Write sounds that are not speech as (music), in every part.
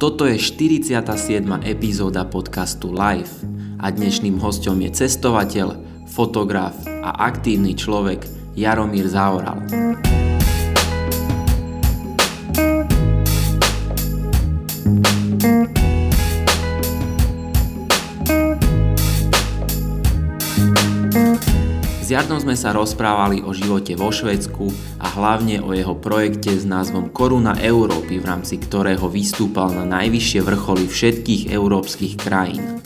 Toto je 47. epizóda podcastu Live a dnešným hostom je cestovateľ, fotograf a aktívny človek Jaromír Zaoral. Jardom sme sa rozprávali o živote vo Švedsku a hlavne o jeho projekte s názvom Koruna Európy, v rámci ktorého vystúpal na najvyššie vrcholy všetkých európskych krajín.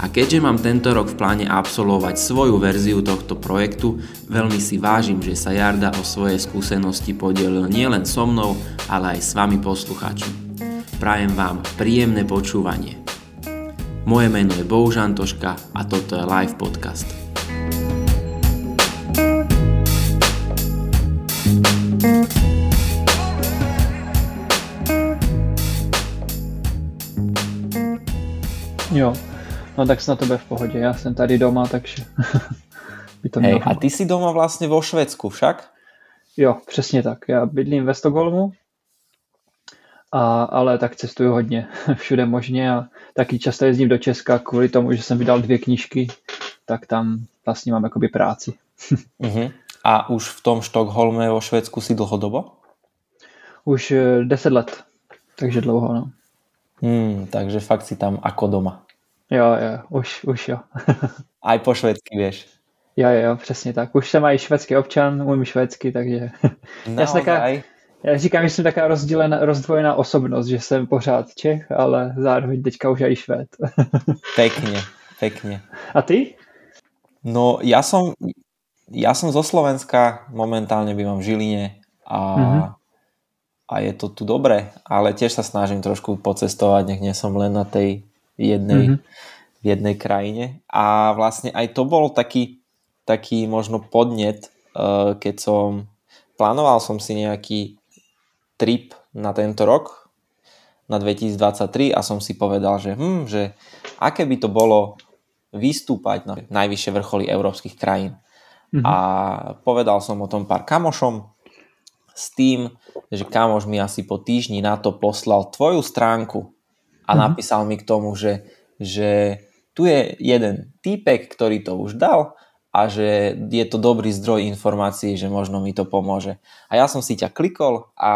A keďže mám tento rok v pláne absolvovať svoju verziu tohto projektu, veľmi si vážim, že sa Jarda o svoje skúsenosti podelil nielen so mnou, ale aj s vami poslucháčom. Prajem vám príjemné počúvanie. Moje meno je Bohužan Toška a toto je Live Podcast. Jo, no tak snad to bude v pohodě. Já jsem tady doma, takže (laughs) by to Hej, a ty si doma vlastně vo Švedsku však? Jo, přesně tak. Já bydlím ve Stockholmu, a, ale tak cestuju hodně, (laughs) všude možně a taky často jezdím do Česka kvůli tomu, že jsem vydal dvě knížky, tak tam vlastně mám jakoby práci. uh-huh. (laughs) A už v tom Štokholme vo Švédsku si dlhodobo? Už eh, deset let, takže dlouho, no. Hmm, takže fakt si tam ako doma. Jo, jo, už, už jo. (laughs) Aj po švédsky vieš. Jo, jo, přesně tak. Už jsem i švédský občan, umím švédsky, takže... (laughs) já, jsem taká, já říkám, že jsem taká rozdílená, rozdvojená osobnost, že jsem pořád Čech, ale zároveň teďka už i Švéd. (laughs) pekně, pekně. A ty? No, ja som, ja som zo Slovenska, momentálne bývam v Žiline a mm-hmm a je to tu dobré, ale tiež sa snažím trošku pocestovať, nech nie som len na tej jednej, mm-hmm. jednej krajine. A vlastne aj to bol taký, taký možno podnet, uh, keď som plánoval som si nejaký trip na tento rok, na 2023 a som si povedal, že, hm, že aké by to bolo vystúpať na najvyššie vrcholy európskych krajín. Mm-hmm. A povedal som o tom pár kamošom, s tým, že kamoš mi asi po týždni na to poslal tvoju stránku a mm-hmm. napísal mi k tomu, že, že tu je jeden týpek, ktorý to už dal a že je to dobrý zdroj informácií, že možno mi to pomôže. A ja som si ťa klikol a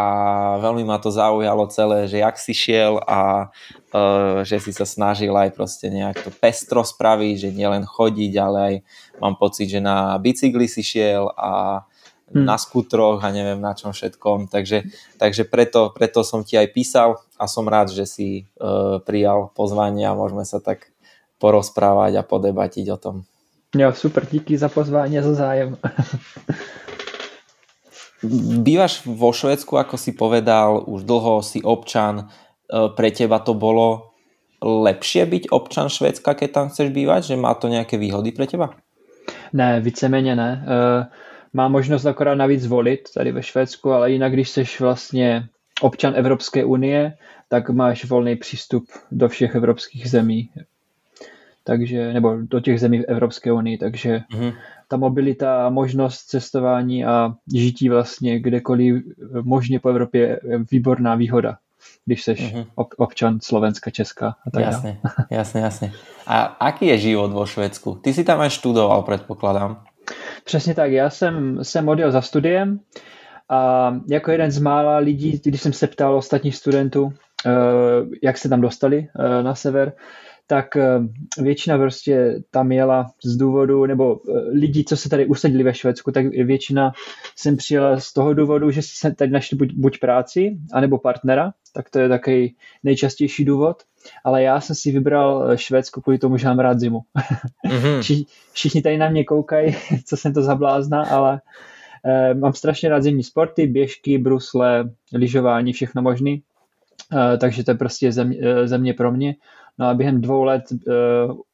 veľmi ma to zaujalo celé, že jak si šiel a uh, že si sa snažil aj proste nejak to pestro spraviť, že nielen chodiť, ale aj mám pocit, že na bicykli si šiel a hmm. na skutroch a neviem na čom všetkom. Takže, takže preto, preto som ti aj písal a som rád, že si uh, prijal pozvanie a môžeme sa tak porozprávať a podebatiť o tom. Jo, super, díky za pozvání a za zájem. (laughs) Bývaš vo Švedsku, ako si povedal, už dlho si občan. E, pre teba to bolo lepšie byť občan Švedska, keď tam chceš bývať? Že má to nejaké výhody pre teba? Ne, víceméně ne. Uh, má možnost akorát navíc volit tady ve Švédsku, ale jinak, když jsi vlastně občan Evropské unie, tak máš volný přístup do všech evropských zemí. Takže, nebo do těch zemí v Evropské unii, takže mm-hmm. ta mobilita a možnost cestování a žití vlastně kdekoliv možně po Evropě je výborná výhoda, když jsi mm-hmm. občan Slovenska, Česka a tak Jasne, (laughs) jasne, jasne. A aký je život vo Švédsku? Ty si tam aj študoval, predpokladám. Přesně tak, já jsem, jsem odjel za studiem a jako jeden z mála lidí, když jsem se ptal ostatních studentů, eh, jak se tam dostali eh, na sever, tak eh, většina prostě tam jela z důvodu, nebo lidí, co se tady usadili ve Švédsku, tak většina jsem přijela z toho důvodu, že se tady našli buď, buď práci, anebo partnera, tak to je takový nejčastější důvod ale já jsem si vybral eh, Švédsko kvůli tomu, že mám rád zimu. (laughs) Mm-hmm. Všichni tady na mě koukají, (laughs) co jsem to za blázna, ale eh, mám strašně rád zimní sporty, běžky, brusle, lyžování, všechno možný. Eh, takže to je prostě země, eh, země pro mě. No a během dvou let eh,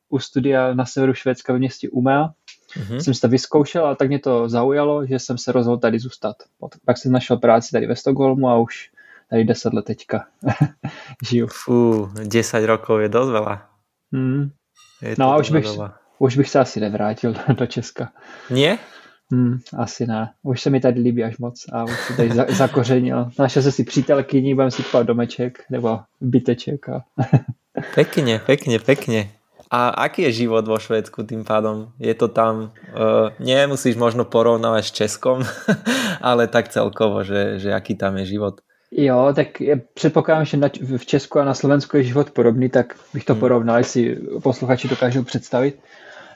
u studia na severu Švédska v městě Umea mm-hmm. jsem se to vyzkoušel a tak mě to zaujalo, že jsem se rozhodl tady zůstat. Pak jsem našel práci tady ve Stockholmu a už tady 10 let teďka (laughs) žiju. Fú, 10 rokov je dosť veľa. Mm. Je no a už bych, už bych se asi nevrátil (laughs) do Česka. Nie? Hmm, asi ne. Už se mi tady líbí až moc a už se tady za, (laughs) zakořenil. Našel jsem si přítelkyni, budeme si kupovat domeček nebo byteček. A... pekne, pekne, pekne. A aký je život vo Švédsku tým pádom? Je to tam, uh, nemusíš možno porovnávať s Českom, (laughs) ale tak celkovo, že, že aký tam je život? Jo, tak je, předpokládám, že na, v Česku a na Slovensku je život podobný, tak bych to hmm. porovnal, jestli posluchači dokážou představit.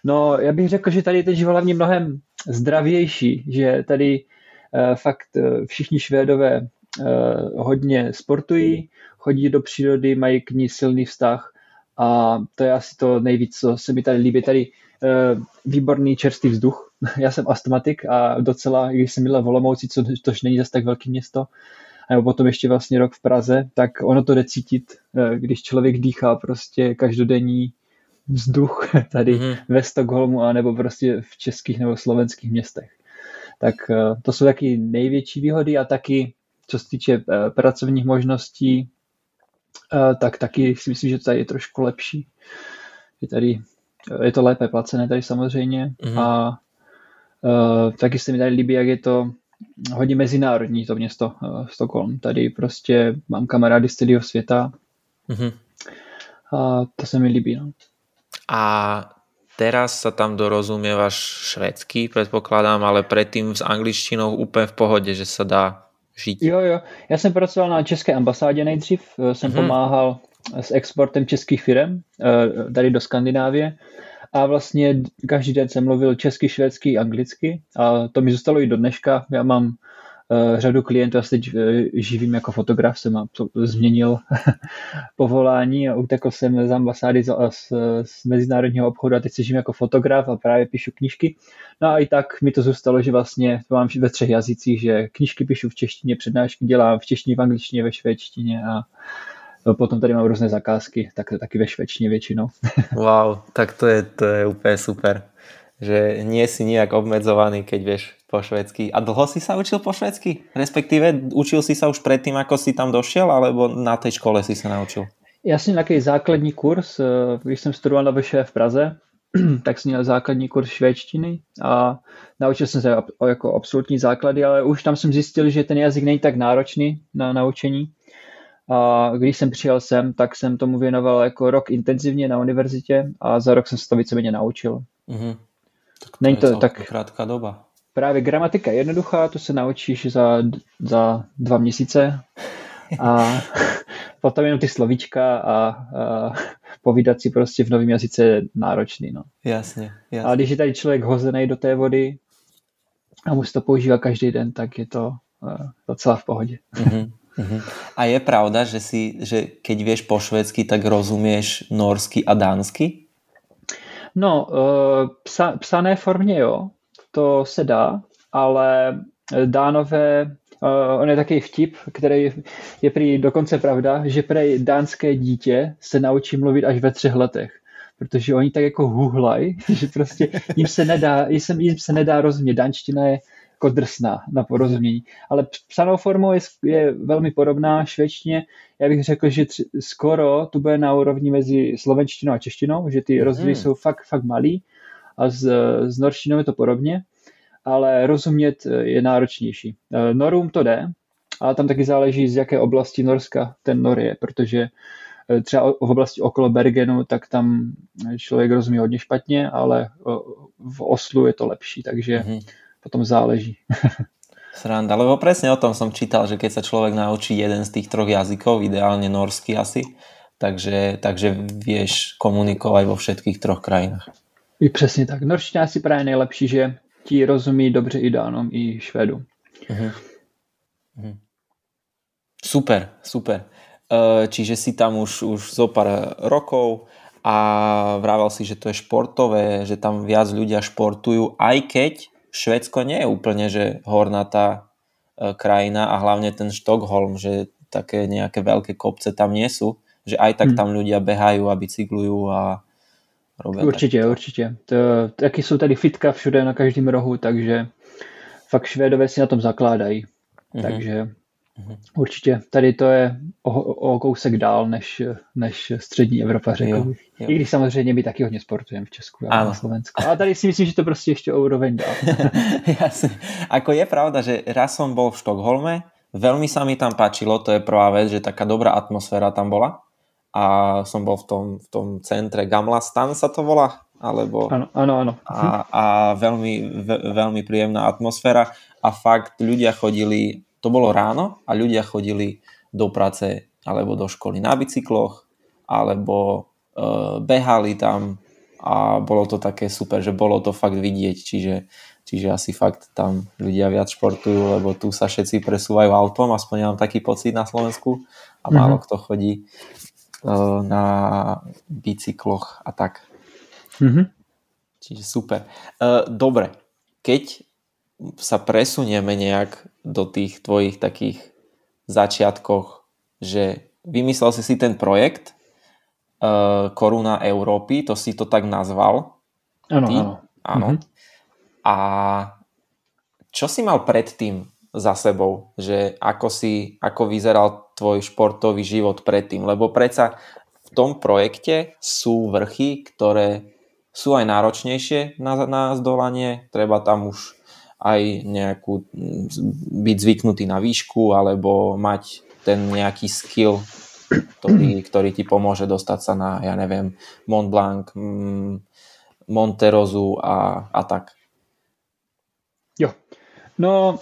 No, já bych řekl, že tady je ten život hlavně mnohem zdravější, že tady uh, fakt uh, všichni Švédové uh, hodně sportují, chodí do přírody, mají k ní silný vztah a to je asi to nejvíc, co se mi tady líbí. Tady uh, výborný čerstvý vzduch. (laughs) Já jsem astmatik a docela, když jsem byl v Olomouci, co, tož není zase tak velké město, nebo potom ještě vlastně rok v Praze, tak ono to jde cítit, uh, když člověk dýchá prostě každodenní vzduch (laughs) tady mm-hmm. ve Stockholmu a nebo prostě v českých nebo slovenských městech. Tak uh, to jsou taky největší výhody a taky, co se týče pracovních možností, Eh, tak taky si myslím, že tady je trošku lepší. Je tady, je to lépe placené tady samozřejmě mm-hmm. a uh, taky se mi tady líbí, jak je to hodně mezinárodní to město uh, Stockholm. Tady prostě mám kamarády z celého světa mm-hmm. a to se mi líbí. No. A teraz sa tam dorozumievaš švédsky, predpokladám, ale predtým s angličtinou úplne v pohode, že sa dá žít. Jo, jo. Já jsem pracoval na české ambasádě nejdřív, eh, jsem hmm. pomáhal s exportem českých firm eh, tady do Skandinávie a vlastně každý den jsem mluvil česky, švédsky, anglicky a to mi zůstalo i do dneška. Já mám řadu klientů, teď uh, živím jako fotograf, jsem změnil (laughs) povolání a utekl jsem z ambasády z, z, z mezinárodního obchodu a teď se živím jako fotograf a právě píšu knížky. No a i tak mi to zůstalo, že vlastně to mám ve třech jazycích, že knížky píšu v češtině, přednášky dělám v češtině, v angličtině, ve švédštině a potom tady mám různé zakázky, tak taky ve švédštině většinou. (laughs) wow, tak to je, to je úplně super že nie si nejak obmedzovaný, keď vieš po švedsky. A dlho si sa učil po švedsky? Respektíve učil si sa už predtým, ako si tam došiel, alebo na tej škole si sa naučil? Já jsem nějaký základní kurz, eh, když jsem studoval na VŠE v Praze, (clears throat) tak jsem měl základní kurz švédštiny a naučil jsem se jako absolutní základy, ale už tam jsem zjistil, že ten jazyk není tak náročný na naučení. A když jsem přijel sem, tak jsem tomu věnoval jako rok intenzivně na univerzitě a za rok jsem se to víceméně naučil. Mm-hmm. Tak to Není to je tak krátká doba. Právě gramatika je jednoduchá, to se naučíš za, za dva měsíce a (laughs) potom jenom ty slovíčka a, a povídat si prostě v novém jazyce je náročný. No. Jasně, jasně. A když je tady člověk hozený do té vody a musí to používat každý den, tak je to uh, docela v pohodě. Uh-huh, uh-huh. A je pravda, že, si, že keď vieš po švédsky, tak rozumieš norsky a dánsky? No, eh, psa, psané formě jo, to se dá, ale dánové, uh, on je takový vtip, který je prý dokonce pravda, že prej dánské dítě se naučí mluvit až ve třech letech protože oni tak jako huhlaj, (laughs) že prostě jim se nedá, jim, jim se nedá rozumět. Dánština je jako drsná na porozumění. Ale psanou formou je, je velmi podobná švédštině. Já bych řekl, že tři, skoro tu bude na úrovni mezi slovenštinou a češtinou, že ty rozdíly mm. jsou fakt, fakt malý a s, s norštinou je to podobně, ale rozumět eh, je náročnější. Eh, Norům to jde, ale tam taky záleží, z jaké oblasti Norska ten Nor je, protože eh, třeba v oblasti okolo Bergenu, tak tam člověk rozumí hodně špatně, ale v Oslu je to lepší, takže mm potom záleží. (laughs) Sranda, lebo presne o tom som čítal, že keď sa človek naučí jeden z tých troch jazykov, ideálne norsky asi, takže, takže vieš komunikovať vo všetkých troch krajinách. I přesně tak. Norština asi právě nejlepší, že ti rozumí dobře i Dánom, i Švédu. Uh-huh. Uh-huh. Super, super. Čiže si tam už, už zo pár rokov a vravel si, že to je športové, že tam viac ľudia športujú, aj keď Švedsko nie je úplne, že hornatá e, krajina a hlavne ten Štokholm, že také nejaké veľké kopce tam nie sú, že aj tak hmm. tam ľudia behajú a bicyklujú a robia Určitě, takto. určitě. To, taky jsou tady fitka všude na každém rohu, takže fakt Švédové si na tom zakládají. Mm-hmm. Takže Mhm. Určitě. Tady to je o, o kousek dál než, než střední Evropa, řekl. I když samozřejmě my taky hodně sportujeme v Česku a na Slovensku. A tady si myslím, že to prostě ještě o úroveň dál. (laughs) Jasne. Ako je pravda, že raz som bol v Štokholme, veľmi sa mi tam páčilo, to je prvá vec, že taká dobrá atmosféra tam bola. A som bol v tom, v tom centre. Gamlastan sa to volá, alebo... Áno, áno, áno. A, a veľmi, veľmi príjemná atmosféra. A fakt ľudia chodili to bolo ráno a ľudia chodili do práce alebo do školy na bicykloch, alebo e, behali tam. A bolo to také super, že bolo to fakt vidieť, čiže, čiže asi fakt tam ľudia viac športujú, lebo tu sa všetci presúvajú autom, aspoň ja mám taký pocit na Slovensku. A málo kto chodí na bicykloch a tak. Mm-hmm. Čiže super. E, dobre, keď sa presunieme nejak do tých tvojich takých začiatkoch, že vymyslel si si ten projekt uh, Koruna Európy, to si to tak nazval. Áno, áno. Áno. Mm-hmm. A čo si mal predtým za sebou, že ako si, ako vyzeral tvoj športový život predtým, lebo predsa v tom projekte sú vrchy, ktoré sú aj náročnejšie na, na zdolanie, treba tam už aj nejakú, byť zvyknutý na výšku alebo mať ten nejaký skill, ktorý, ktorý ti pomôže dostať sa na, ja neviem, Mont Blanc, mm, Monterozu a, a tak. Jo. No,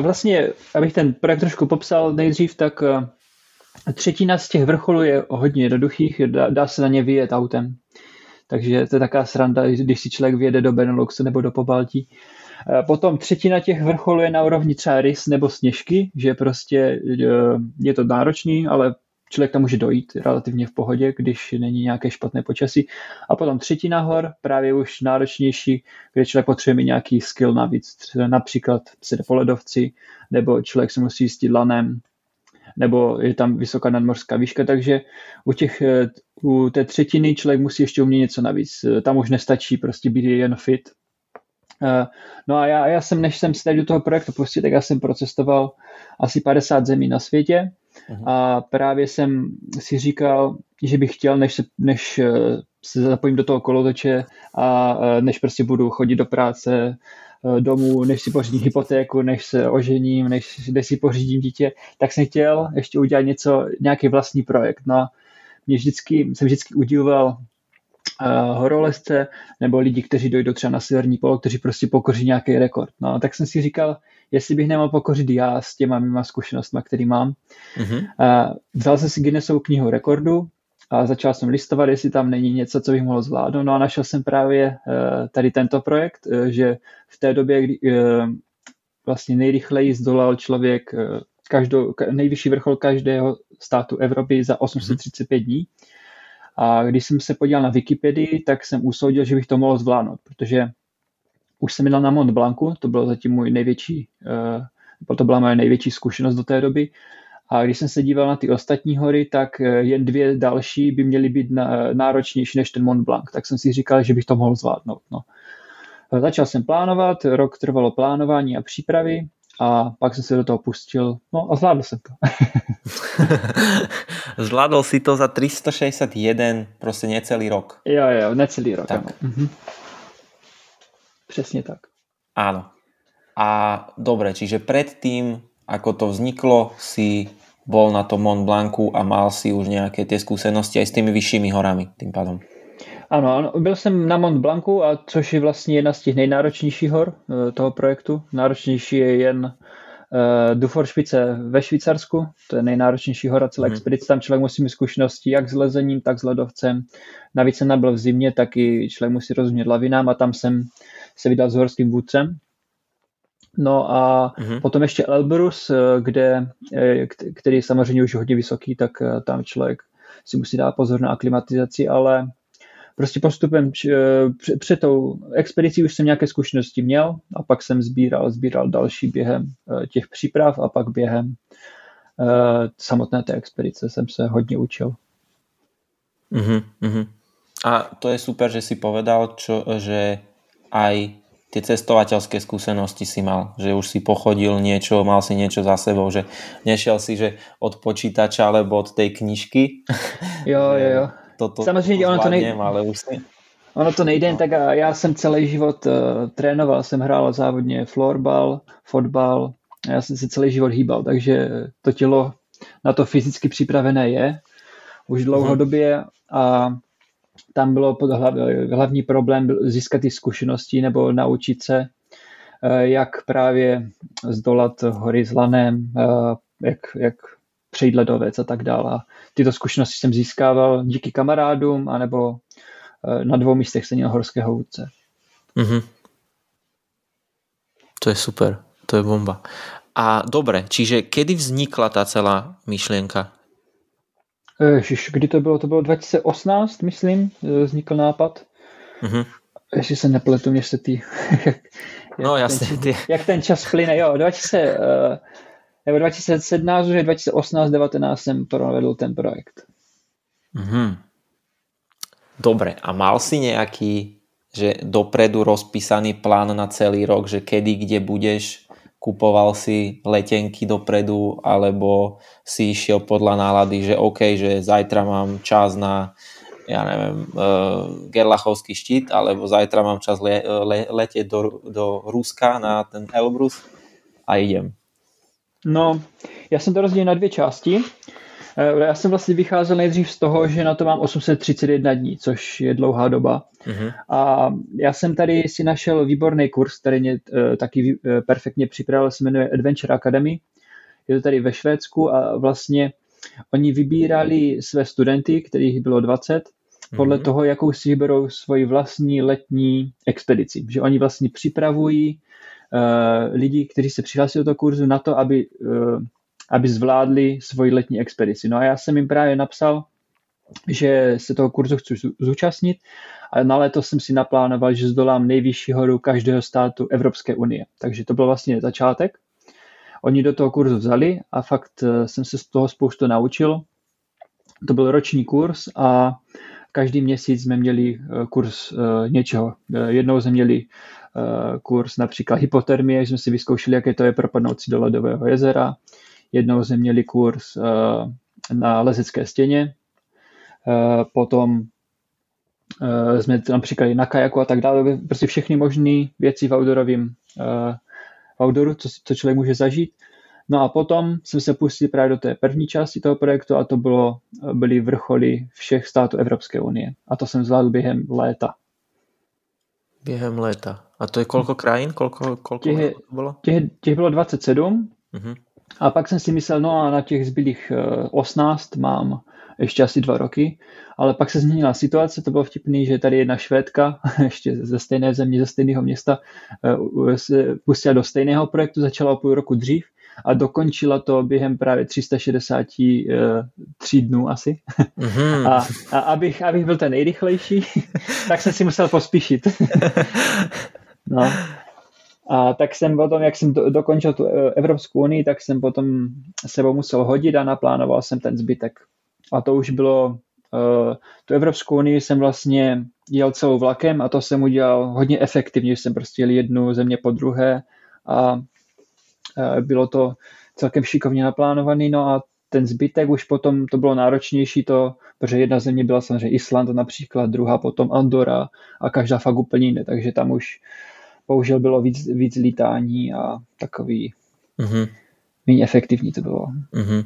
vlastně, abych ten projekt trošku popsal nejdřív, tak e, třetina z těch vrcholů je hodně jednoduchých, dá, dá se na ně vyjet autem. Takže to je taká sranda, když si člověk vyjede do Beneluxu nebo do Pobaltí. Eh, potom třetina těch vrcholů je na úrovni třeba rys nebo sněžky, že prostě eh, je to náročný, ale člověk tam může dojít relativně v pohodě, když není nějaké špatné počasí. A potom třetina hor, právě už náročnější, kde člověk potřebuje mít nějaký skill navíc, například se po ledovci, nebo člověk se musí jistit lanem, nebo je tam vysoká nadmořská výška, takže u, těch, eh, u té třetiny člověk musí ještě umět něco navíc. Tam už nestačí prostě být jen fit, Eh, no a já, já jsem, než jsem se do toho projektu pustil, tak já jsem procestoval asi 50 zemí na světě uh-huh. a právě jsem si říkal, že bych chtěl, než se, než eh, se zapojím do toho kolotoče a eh, než prostě budu chodit do práce, domů, než si pořídím hypotéku, než se ožením, než, než si pořídím dítě, tak jsem chtěl ještě udělat něco, nějaký vlastní projekt. No mě vždycky, jsem vždycky udivoval uh, horolezce nebo lidi, kteří dojdou třeba na severní polo, kteří prostě pokoří nějaký rekord. No tak jsem si říkal, jestli bych nemohl pokořit já s těma mýma zkušenostmi, který mám. Mm-hmm. Uh, vzal jsem si Guinnessovou knihu rekordu a začal jsem listovat, jestli tam není něco, co bych mohl zvládnout. No a našel jsem právě uh, tady tento projekt, uh, že v té době, kdy uh, vlastně nejrychleji zdolal člověk každou, nejvyšší vrchol každého státu Evropy za 835 dní. A když jsem se podíval na Wikipedii, tak jsem usoudil, že bych to mohl zvládnout, protože už jsem jel na Mont Blancu, to bylo zatím můj největší, uh, to byla moje největší zkušenost do té doby. A když jsem se díval na ty ostatní hory, tak eh, jen dvě další by měly být náročnější než ten Mont Blanc. Tak jsem si říkal, že bych to mohl zvládnout. No. Začal jsem plánovat, rok trvalo plánování a přípravy a pak jsem se do toho pustil, no a zvládl jsem to. (laughs) zvládl si to za 361, prostě necelý rok. Jo, jo, necelý rok, tak. ano. Mhm. Přesně tak. Áno. A dobre, čiže predtým, ako to vzniklo, si bol na tom Mont Blancu a mal si už nejaké tie skúsenosti aj s tými vyššími horami tým pádom. Ano, ano, byl jsem na Mont Blancu, a což je vlastně jedna z těch nejnáročnějších hor eh, toho projektu. Náročnější je jen uh, Duforšpice ve Švýcarsku, to je nejnáročnější hora celé hmm. expedice. Tam člověk musí mít zkušenosti jak s lezením, tak s ledovcem. Navíc jsem nabyl v zimě, tak i člověk musí rozumět lavinám a tam jsem se vydal s horským vůdcem. No a mm-hmm. potom ještě Elbrus, eh, kde, který je samozřejmě už hodně vysoký, tak tam člověk si musí dát pozor na aklimatizaci, ale prostě postupem eh, před tou expedicí už jsem nějaké zkušenosti měl a pak jsem sbíral, sbíral další během eh, těch příprav a pak během eh, samotné té expedice jsem se hodně učil. Uh-huh. A to je super, že si povedal, čo, že aj tie cestovateľské skúsenosti si mal, že už si pochodil niečo, mal si niečo za sebou, že nešiel si, že od počítača alebo od tej knižky. Jo, jo, (laughs) jo. Toto Samozřejmě ono to nejde, ale už si... Ono to nejde no. tak a já jsem celý život uh, trénoval, jsem hrál závodně florbal, fotbal, a já jsem se celý život hýbal, takže to tělo na to fyzicky připravené je už dlouhodobě a tam bylo pod hlavní problém získat ty zkušenosti nebo naučit se, eh, jak právě zdolat hory s lanem, eh, jak, jak přejít ledovec a tak dále. Tyto zkušenosti jsem získával díky kamarádům anebo eh, na dvou místech jsem měl horského vůdce. Mm-hmm. To je super, to je bomba. A dobre, čiže kedy vznikla ta celá myšlienka? Ježiš, kdy to bylo? To bylo 2018, myslím, vznikl nápad. Mm-hmm. Ještě se nepletu, mě se ty... (laughs) jak, no jasně. Ten, ty... Jak ten čas plyne, jo, 2000, uh, nebo 2017, už 2018, 19 jsem provedl ten projekt. Mm-hmm. Dobre, a mal si nejaký že dopredu rozpísaný plán na celý rok, že kedy, kde budeš kupoval si letenky dopredu, alebo si išiel podľa nálady, že OK, že zajtra mám čas na ja neviem, uh, Gerlachovský štít, alebo zajtra mám čas le, le, letieť do, do Ruska na ten Elbrus a idem. No, já jsem to rozdělil na dvě části. Eh, já jsem vlastně vycházel nejdřív z toho, že na to mám 831 dní, což je dlouhá doba. Uh-huh. A já jsem tady si našel výborný kurz, který mě uh, taky uh, perfektně připravil, se jmenuje Adventure Academy. Je to tady ve Švédsku a vlastně oni vybírali své studenty, kterých bylo 20, podle uh-huh. toho, jakou si vyberou svoji vlastní letní expedici. Že oni vlastně připravují uh, lidi, kteří se přihlásí do toho kurzu na to, aby uh, aby zvládli svoji letní expedici. No a já jsem jim právě napsal, že se toho kurzu chci zúčastnit a na léto jsem si naplánoval, že zdolám nejvyšší horu každého státu Evropské unie. Takže to byl vlastně začátek. Oni do toho kurzu vzali a fakt eh, jsem se z toho spoustu naučil. To byl roční kurz a každý měsíc jsme měli eh, kurz eh, něčeho. Jednou jsme měli kurz například hypotermie, jsme si vyzkoušeli, jaké to je propadnout si do ledového jezera. Jednou jsme měli kurz eh, na lezecké stěně, eh, potom eh, jsme například na kajaku a tak dále, prostě všechny možné věci v outdoorovém v outdooru, co, co člověk může zažít. No a potom jsme se pustili právě do té první části toho projektu a to bylo, byly vrcholy všech států Evropské unie. A to jsem zvládl během léta. Během léta. A to je kolko krajín? Kolko, kolko těch, bylo? Těch, těch bylo 27. Uh-huh. A pak jsem si myslel, no a na těch zbylých 18 eh, mám ještě asi dva roky, ale pak se změnila situace, to bylo vtipný, že tady jedna švédka, (laughs) ještě ze stejné země, ze stejného města, eh, se pustila do stejného projektu, začala o půl roku dřív a dokončila to během právě 363 eh, dnů asi. Mm-hmm. A, a abych, abych byl ten nejrychlejší, (laughs) tak jsem si musel pospíšit. (laughs) no. A tak jsem potom, jak jsem do, dokončil tu e, Evropskou unii, tak jsem potom sebou musel hodit a naplánoval jsem ten zbytek. A to už bylo, uh, tu Evropskou unii jsem vlastně jel celou vlakem a to jsem udělal hodně efektivně, jsem prostě jel jednu země po druhé a uh, bylo to celkem šikovně naplánovaný, no a ten zbytek už potom to bylo náročnější to, protože jedna země byla samozřejmě Island například, druhá potom Andora a každá fakt úplně jiné, takže tam už bohužel bylo víc, víc lítání a takový mm-hmm. méně efektivní to bylo. Mm-hmm.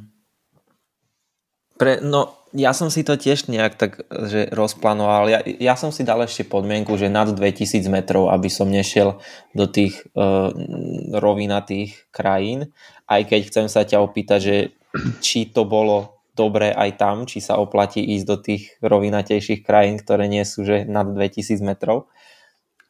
Pre, no, ja som si to tiež nejak tak že rozplánoval. Ja, ja som si dal ešte podmienku, že nad 2000 metrov, aby som nešiel do tých uh, rovinatých krajín. Aj keď chcem sa ťa opýtať, že či to bolo dobré aj tam, či sa oplatí ísť do tých rovinatejších krajín, ktoré nie sú že nad 2000 metrov.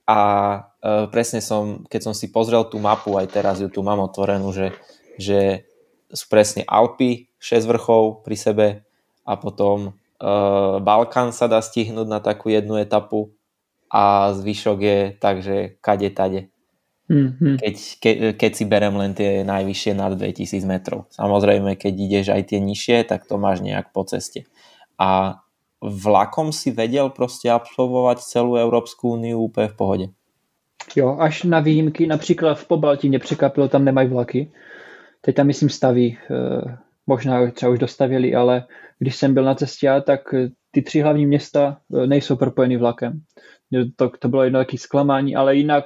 A uh, presne som, keď som si pozrel tú mapu, aj teraz ju tu mám otvorenú, že, že sú presne Alpy, 6 vrchov pri sebe a potom uh, Balkán sa dá stihnúť na takú jednu etapu a zvyšok je takže kade tade. Mm-hmm. Keď, ke, keď si berem len tie najvyššie nad 2000 metrov. Samozrejme, keď ideš aj tie nižšie, tak to máš nejak po ceste. A vlakom si vedel proste absolvovať celú Európsku úniu úplne v pohode? Jo, až na výjimky, například v Pobaltí mě překvapilo, tam nemají vlaky. Teď tam, myslím, staví, eh, možná třeba už dostavili, ale když jsem byl na cestě, tak ty tři hlavní města eh, nejsou propojeny vlakem. To, to bylo jedno takové zklamání, ale jinak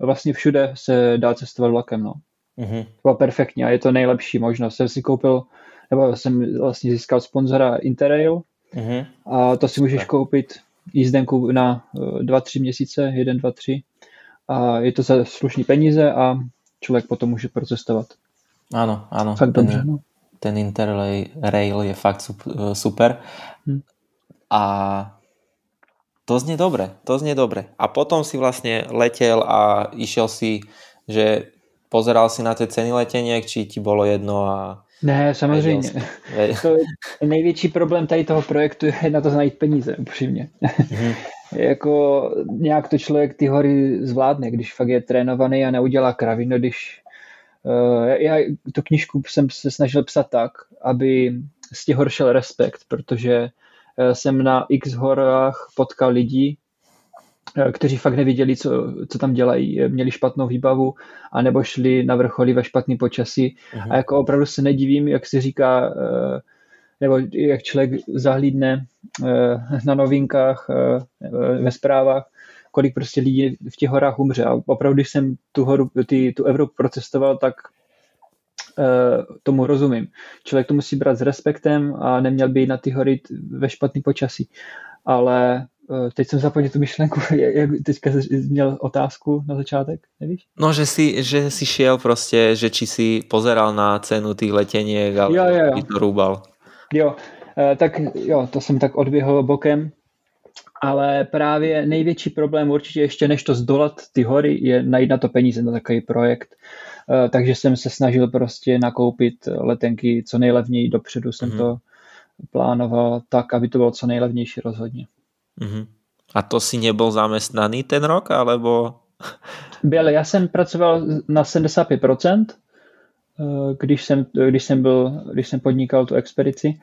vlastně všude se dá cestovat vlakem. No. Mm-hmm. To bylo perfektní a je to nejlepší možnost. Jsem si koupil, nebo jsem vlastně získal sponzora Interrail mm-hmm. a to si můžeš koupit jízdenku na dva, tři měsíce, jeden, dva, tři a je to za slušný peníze a člověk potom může procestovat. Ano, ano. Fakt ten, dobře, no. Ten Interrail je fakt super. Hm. A to znie dobre, to znie dobre. A potom si vlastne letel a išiel si, že pozeral si na tie ceny leteniek, či ti bolo jedno a... Ne, samozřejmě. To je největší problém tady toho projektu je na to najít peníze, upřímně. Mm-hmm. (laughs) jako nějak to člověk ty hory zvládne, když fakt je trénovaný a neudělá kravinu, když uh, já tu knižku jsem se snažil psat tak, aby z těch hor šel respekt, protože uh, jsem na x horách potkal lidi, kteří fakt neviděli, co, co tam dělají, měli špatnou výbavu, anebo šli na vrcholy ve špatný počasí. Uh-huh. A jako opravdu se nedivím, jak se říká, uh, nebo jak člověk zahlídne eh, na novinkách, eh, ve zprávách, kolik prostě lidí v těch horách umře. A opravdu, když jsem tu, horu, ty, tu Evropu procestoval, tak eh, tomu rozumím. Člověk to musí brát s respektem a neměl by jít na ty hory ve špatný počasí. Ale teď jsem zapomněl tu myšlenku, (laughs) jak teďka měl otázku na začátek, nevíš? No, že si, že si šiel prostě, že či si pozeral na cenu tých leteniek, ale jo, jo, jo. to rúbal. Jo, eh, tak jo, to jsem tak odběhl bokem, ale právě největší problém určitě ještě než to zdolat ty hory je najít na to peníze na takový projekt. Eh, takže jsem se snažil prostě nakoupit letenky co nejlevněji dopředu jsem mm-hmm. to plánoval tak, aby to bylo co nejlevnější rozhodně. Mm-hmm. A to si nebyl zaměstnaný ten rok, alebo? Byl, já jsem pracoval na 75%, Eh, když jsem, když jsem, byl, když jsem podnikal tu expedici.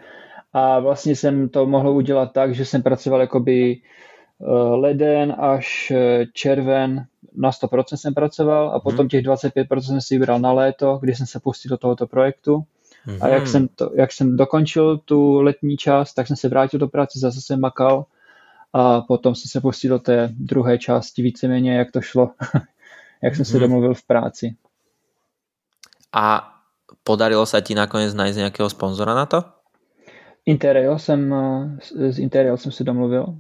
A vlastně jsem to mohl udělat tak, že jsem pracoval jakoby eh, leden až eh, červen na 100% jsem pracoval a potom mhm. těch 25% jsem si vybral na léto, kdy jsem se pustil do tohoto projektu. A jak mhm. jsem, to, jak jsem dokončil tu letní část, tak jsem se vrátil do práce, zase jsem makal a potom jsem se pustil do té druhé části víceméně, jak to šlo, (laughs) jak jsem se mhm. domluvil v práci. A podarilo sa ti nakoniec nájsť nejakého sponzora na to? Interrail jsem, z Interrail jsem se domluvil,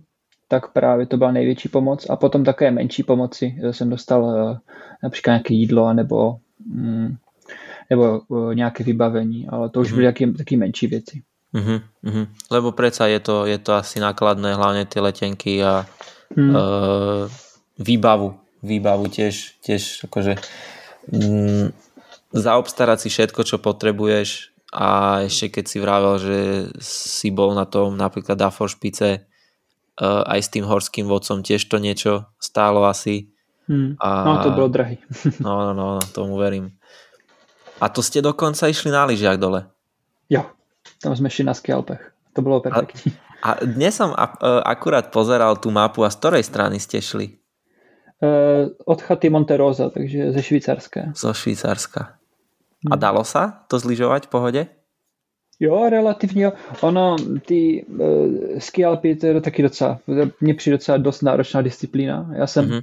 tak právě to byla největší pomoc a potom také menší pomoci jsem dostal eh, například nějaké jídlo nebo, mm, nebo eh, nějaké vybavení, ale to už mm-hmm. byly taky, taky menší věci. Mm-hmm, mm-hmm. Lebo predsa je to, je to asi nákladné, hlavne tie letenky a mm. uh, výbavu. Výbavu tiež, tiež akože mm, zaobstarať si všetko, čo potrebuješ a ešte keď si vravel, že si bol na tom napríklad Dafor špice uh, aj s tým horským vodcom tiež to niečo stálo asi. Hmm. A, no to bolo drahý. (laughs) no, no, no, tomu verím. A to ste dokonca išli na lyžiach dole? Jo, tam sme šli na skialpech. To bolo perfektní. A, a dnes som akurát pozeral tú mapu a z ktorej strany ste šli? Uh, od chaty Monterosa, takže ze Švýcarska. Zo Švýcarska. A hmm. dalo sa to zlyžovať v pohode? Jo, relativně. Ono, ty uh, ski alpy, to je taky docela, mně přijde docela dost náročná disciplína. Já jsem, mm-hmm.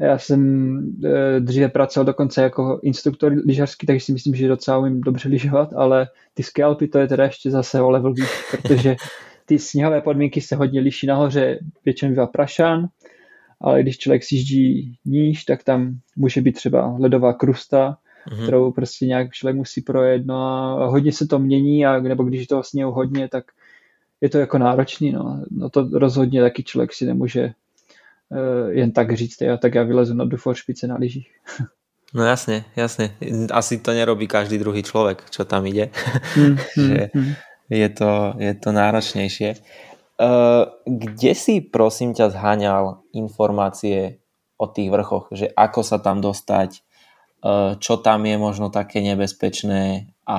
Já jsem uh, dříve pracoval dokonce jako instruktor lyžařský, takže si myslím, že docela umím dobře lyžovat, ale ty ski alpy, to je teda ještě zase o level výš, protože ty sněhové podmínky se hodně liší nahoře, většinou bývá prašan, ale když člověk sjíždí níž, tak tam může být třeba ledová krusta, mm-hmm. kterou prostě nějak člověk musí projet, no a hodně se to mění, a, nebo když toho sněhu hodně, tak je to jako náročný, no. no to rozhodně taky člověk si nemůže jen tak říct, já tak já vylezu na Dufour špice na lyžích. No jasně, jasně. Asi to nerobí každý druhý člověk, čo tam ide. Mm, (laughs) že mm, je to, je to náročnější. Uh, kde si prosím ťa zháňal informácie o tých vrchoch, že ako sa tam dostať, Eh, čo tam je možno také nebezpečné. A,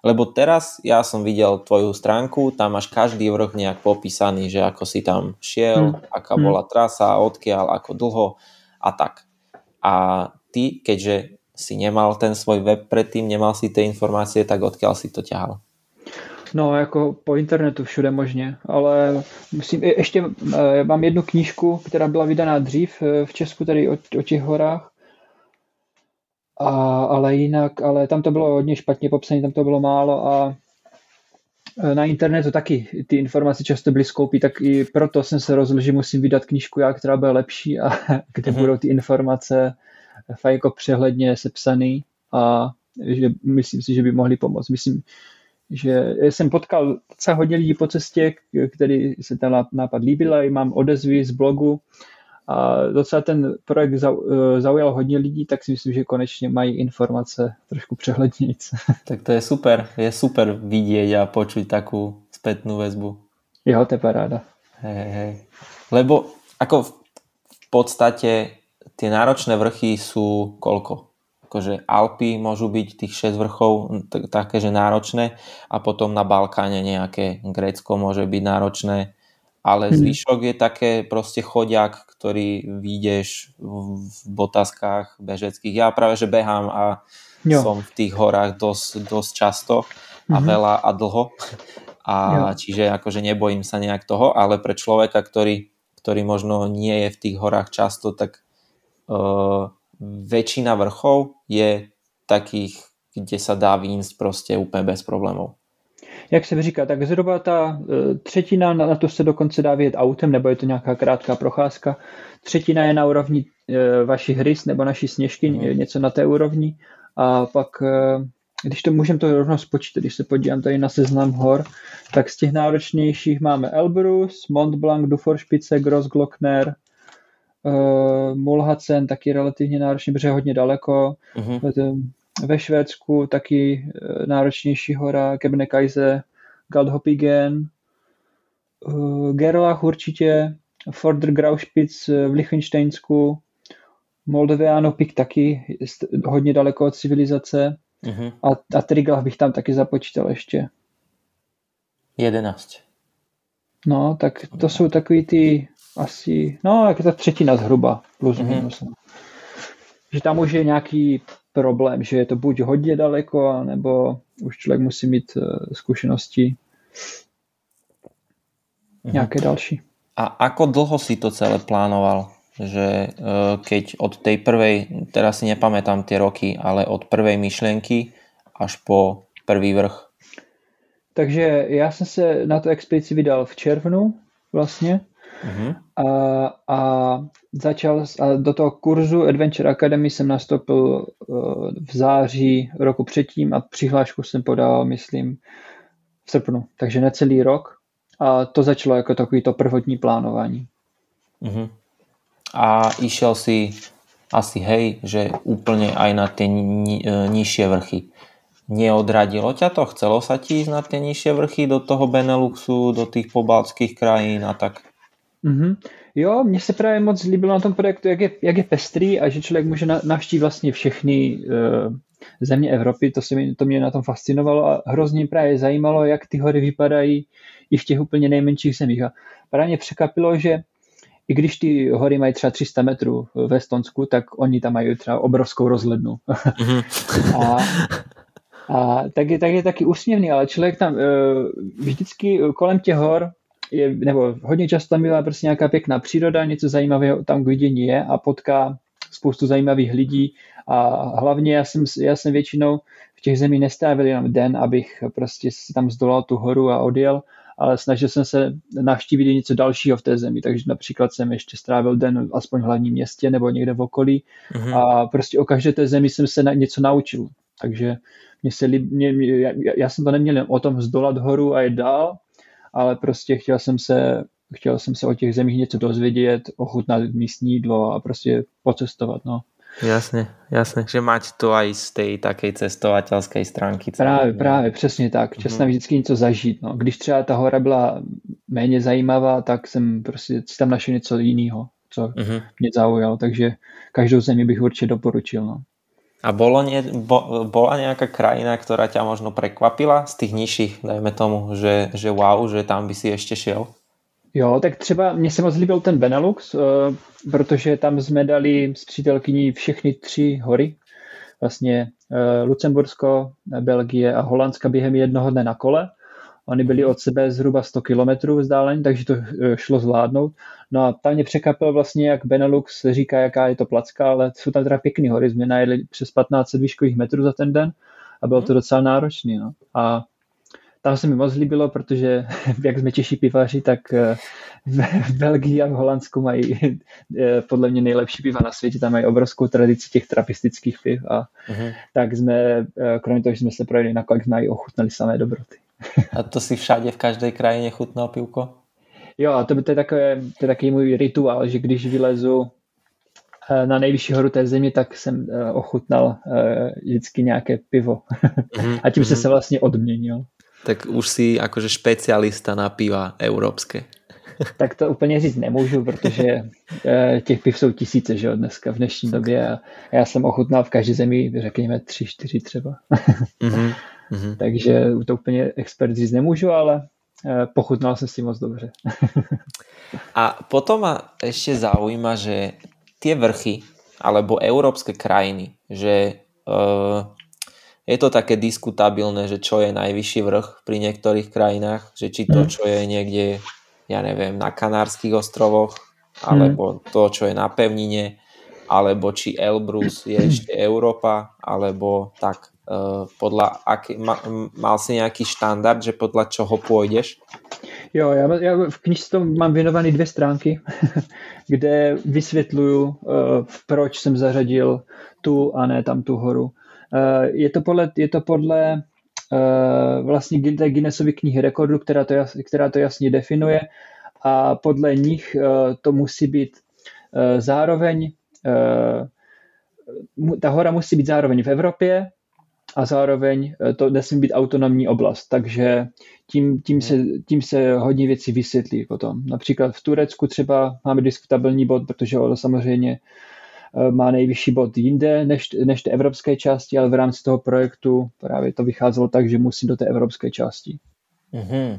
lebo teraz ja som videl tvoju stránku, tam máš každý vrch nejak popísaný, že ako si tam šiel, hmm. aká hmm. bola trasa, odkiaľ, ako dlho a tak. A ty, keďže si nemal ten svoj web predtým, nemal si tie informácie, tak odkiaľ si to ťahal? No, jako po internetu všude možně, ale musím, ještě e, mám jednu knížku, která byla vydaná dřív e, v Česku, tady o, o těch horách, a, ale jinak, ale tam to bylo hodně špatně popsané, tam to bylo málo a e, na internetu taky ty informace často byly skoupí, tak i proto jsem se rozhodl, že musím vydat knížku já, která bude lepší a (laughs) kde mm-hmm. budou ty informace fakt jako přehledně sepsaný a že myslím si, že by mohli pomoct. Myslím, že jsem potkal docela hodně lidí po cestě, který se ten nápad líbil a mám odezvy z blogu a docela ten projekt zaujal hodně lidí, tak si myslím, že konečně mají informace trošku přehlednějc. (laughs) Tak to je super, je super vidět a počuť takovou zpětnou väzbu. Jo, to je paráda. Hej, hej. Lebo ako v podstate tie náročné vrchy sú koľko? Akože Alpy môžu byť tých 6 vrchov také, že náročné a potom na Balkáne nejaké Grécko môže byť náročné, ale mhm. zvyšok je také proste chodiak, ktorý vyjdeš v botaskách bežeckých. Ja práve, že behám a jo. som v tých horách dosť, dosť často a mm-hmm. veľa a dlho. A jo. čiže akože nebojím sa nejak toho, ale pre človeka, ktorý, ktorý možno nie je v tých horách často, tak uh, väčšina vrchov je takých, kde sa dá výjsť prostě úplně bez problémů. Jak se říká, tak zhruba ta uh, třetina, na to se dokonce dá vyjet autem, nebo je to nějaká krátká procházka. Třetina je na úrovni uh, vašich rys nebo naší sněžky, mm. něco na té úrovni. A pak, uh, když to můžeme to rovno spočítat, když se podívám tady na seznam hor, tak z těch náročnějších máme Elbrus, Mont Blanc, Duforšpice, Grossglockner, Uh, Mulhacen taky relativně náročný, protože je hodně daleko. Uh-huh. Ve Švédsku taky uh, náročnější hora, Kebnekaise, Galdhoppigen, uh, Gerlach určitě, Forder Grauspitz v Lichtensteinsku, Moldoviano Pik taky hodně daleko od civilizace uh-huh. a, a Triglach bych tam taky započítal ještě. 11. No, tak to jsou takový ty asi, no, jak je ta třetina zhruba, plus mm-hmm. minus. Že tam už je nějaký problém, že je to buď hodně daleko, nebo už člověk musí mít uh, zkušenosti mm-hmm. nějaké další. A ako dlho si to celé plánoval? Že uh, keď od tej prvej, teraz si nepamätám tie roky, ale od prvej myšlenky až po prvý vrch? Takže já jsem se na to expedici vydal v červnu vlastně Uh-huh. A, a začal a do toho kurzu Adventure Academy jsem nastoupil uh, v září roku předtím a přihlášku jsem podal, myslím, v srpnu, takže necelý rok. A to začalo jako takový to prvotní plánování. Uh-huh. A išel si asi hej, že úplně aj na ty ni, e, nižšie vrchy. Neodradilo ťa to? Chcelo sa ti ísť na tie nižšie vrchy do toho Beneluxu, do tých pobaltských krajín a tak? Mm-hmm. Jo, mně se právě moc líbilo na tom projektu, jak je, jak je pestrý a že člověk může navštívit vlastně všechny uh, země Evropy, to, se mi, to mě na tom fascinovalo a hrozně právě zajímalo, jak ty hory vypadají i v těch úplně nejmenších zemích. A právě mě překvapilo, že i když ty hory mají třeba 300 metrů v Estonsku, tak oni tam mají třeba obrovskou rozhlednu. Mm-hmm. (laughs) a, a tak, je, tak je taky úsměvný, ale člověk tam uh, vždycky kolem těch hor je, nebo hodně často tam byla prostě nějaká pěkná příroda, něco zajímavého tam k vidění je a potká spoustu zajímavých lidí a hlavně já jsem, já jsem většinou v těch zemích nestrávil jenom den, abych prostě si tam zdolal tu horu a odjel, ale snažil jsem se navštívit něco dalšího v té zemi, takže například jsem ještě strávil den aspoň v hlavním městě nebo někde v okolí mm-hmm. a prostě o každé té zemi jsem se na, něco naučil. Takže mě se, mě, mě, já, já jsem to neměl o tom zdolat horu a jít dál, ale prostě chtěl jsem se, chtěl jsem se o těch zemích něco dozvědět, ochutnat místní jídlo a prostě pocestovat, no. Jasně, jasně, že máte to i z té také cestovatelské stránky. Právě, ne? právě, přesně tak. Čas mm-hmm. vždycky něco zažít. No. Když třeba ta hora byla méně zajímavá, tak jsem prostě si tam našel něco jiného, co mm-hmm. mě zaujalo. Takže každou zemi bych určitě doporučil. No. A bolo nie, bo, bola nejaká krajina, ktorá ťa možno prekvapila z tých nižších, dajme tomu, že, že wow, že tam by si ešte šiel? Jo, tak třeba mně se moc líbil ten Benelux, uh, protože tam jsme dali s přítelkyní všechny tři hory. Vlastně uh, Lucembursko, Belgie a Holandska během jednoho dne na kole. Oni byli od sebe zhruba 100 km vzdálení, takže to šlo zvládnout. No a tam mě překvapilo vlastně, jak Benelux říká, jaká je to placka, ale jsou tam teda pěkný hory. Jsme najedli přes 15 výškových metrů za ten den a bylo to mhm. docela náročné. No. A tam se mi moc líbilo, protože (laughs) jak jsme Češi pivaři, tak eh, v Belgii a v Holandsku mají (laughs) eh, podle mě nejlepší piva na světě, tam mají obrovskou tradici těch trapistických piv a uh-huh. tak jsme, eh, kromě toho, že jsme se projeli na kolik jsme i ochutnali samé dobroty. (laughs) A to si všade v každé krajině chutnal pivko? Jo, a to, to, je takové, to je takový můj rituál, že když vylezu na nejvyšší horu té země, tak jsem ochutnal vždycky nějaké pivo. Mm-hmm. (laughs) a tím mm-hmm. se vlastně odměnil tak už si akože špecialista na piva európske. (laughs) Tak to úplně říct nemůžu, protože eh, těch piv jsou tisíce, že jo, dneska v dnešní době a já jsem ochutnal v každé zemi, řekněme, tři, čtyři třeba. Mm-hmm. Takže to úplně expert říct nemůžu, ale eh, pochutnal jsem si moc dobře. a potom ma ešte zaujíma, že tie vrchy alebo európske krajiny, že uh, je to také diskutabilné, že čo je najvyšší vrch pri niektorých krajinách, že či to, mhm. čo je niekde, ja neviem, na Kanárskych ostrovoch, alebo mhm. to, čo je na pevnine, alebo či Elbrus je (clears throat) ešte Európa, alebo tak podľa, aký, ma, mal si nejaký štandard, že podľa čoho pôjdeš? Jo, já, já v knižce mám věnovaný dvě stránky, (laughs) kde vysvětluju, uh, proč jsem zařadil tu a ne tam tu horu. Eh, je to podle, je to podle eh, vlastně té Guinnessovy knihy rekordů, která to, jas, která to jasně definuje a podle nich eh, to musí být zároveň ta hora musí být zároveň v Evropě a zároveň to nesmí být autonomní oblast, takže tím, tím, se, tím se hodně věcí vysvětlí potom. Například v Turecku třeba máme diskutabilní bod, protože ono samozřejmě Eh, má nejvyšší bod jinde než, než té evropské části, ale v rámci toho projektu právě to vycházelo tak, že musí do té evropské části. Mm-hmm.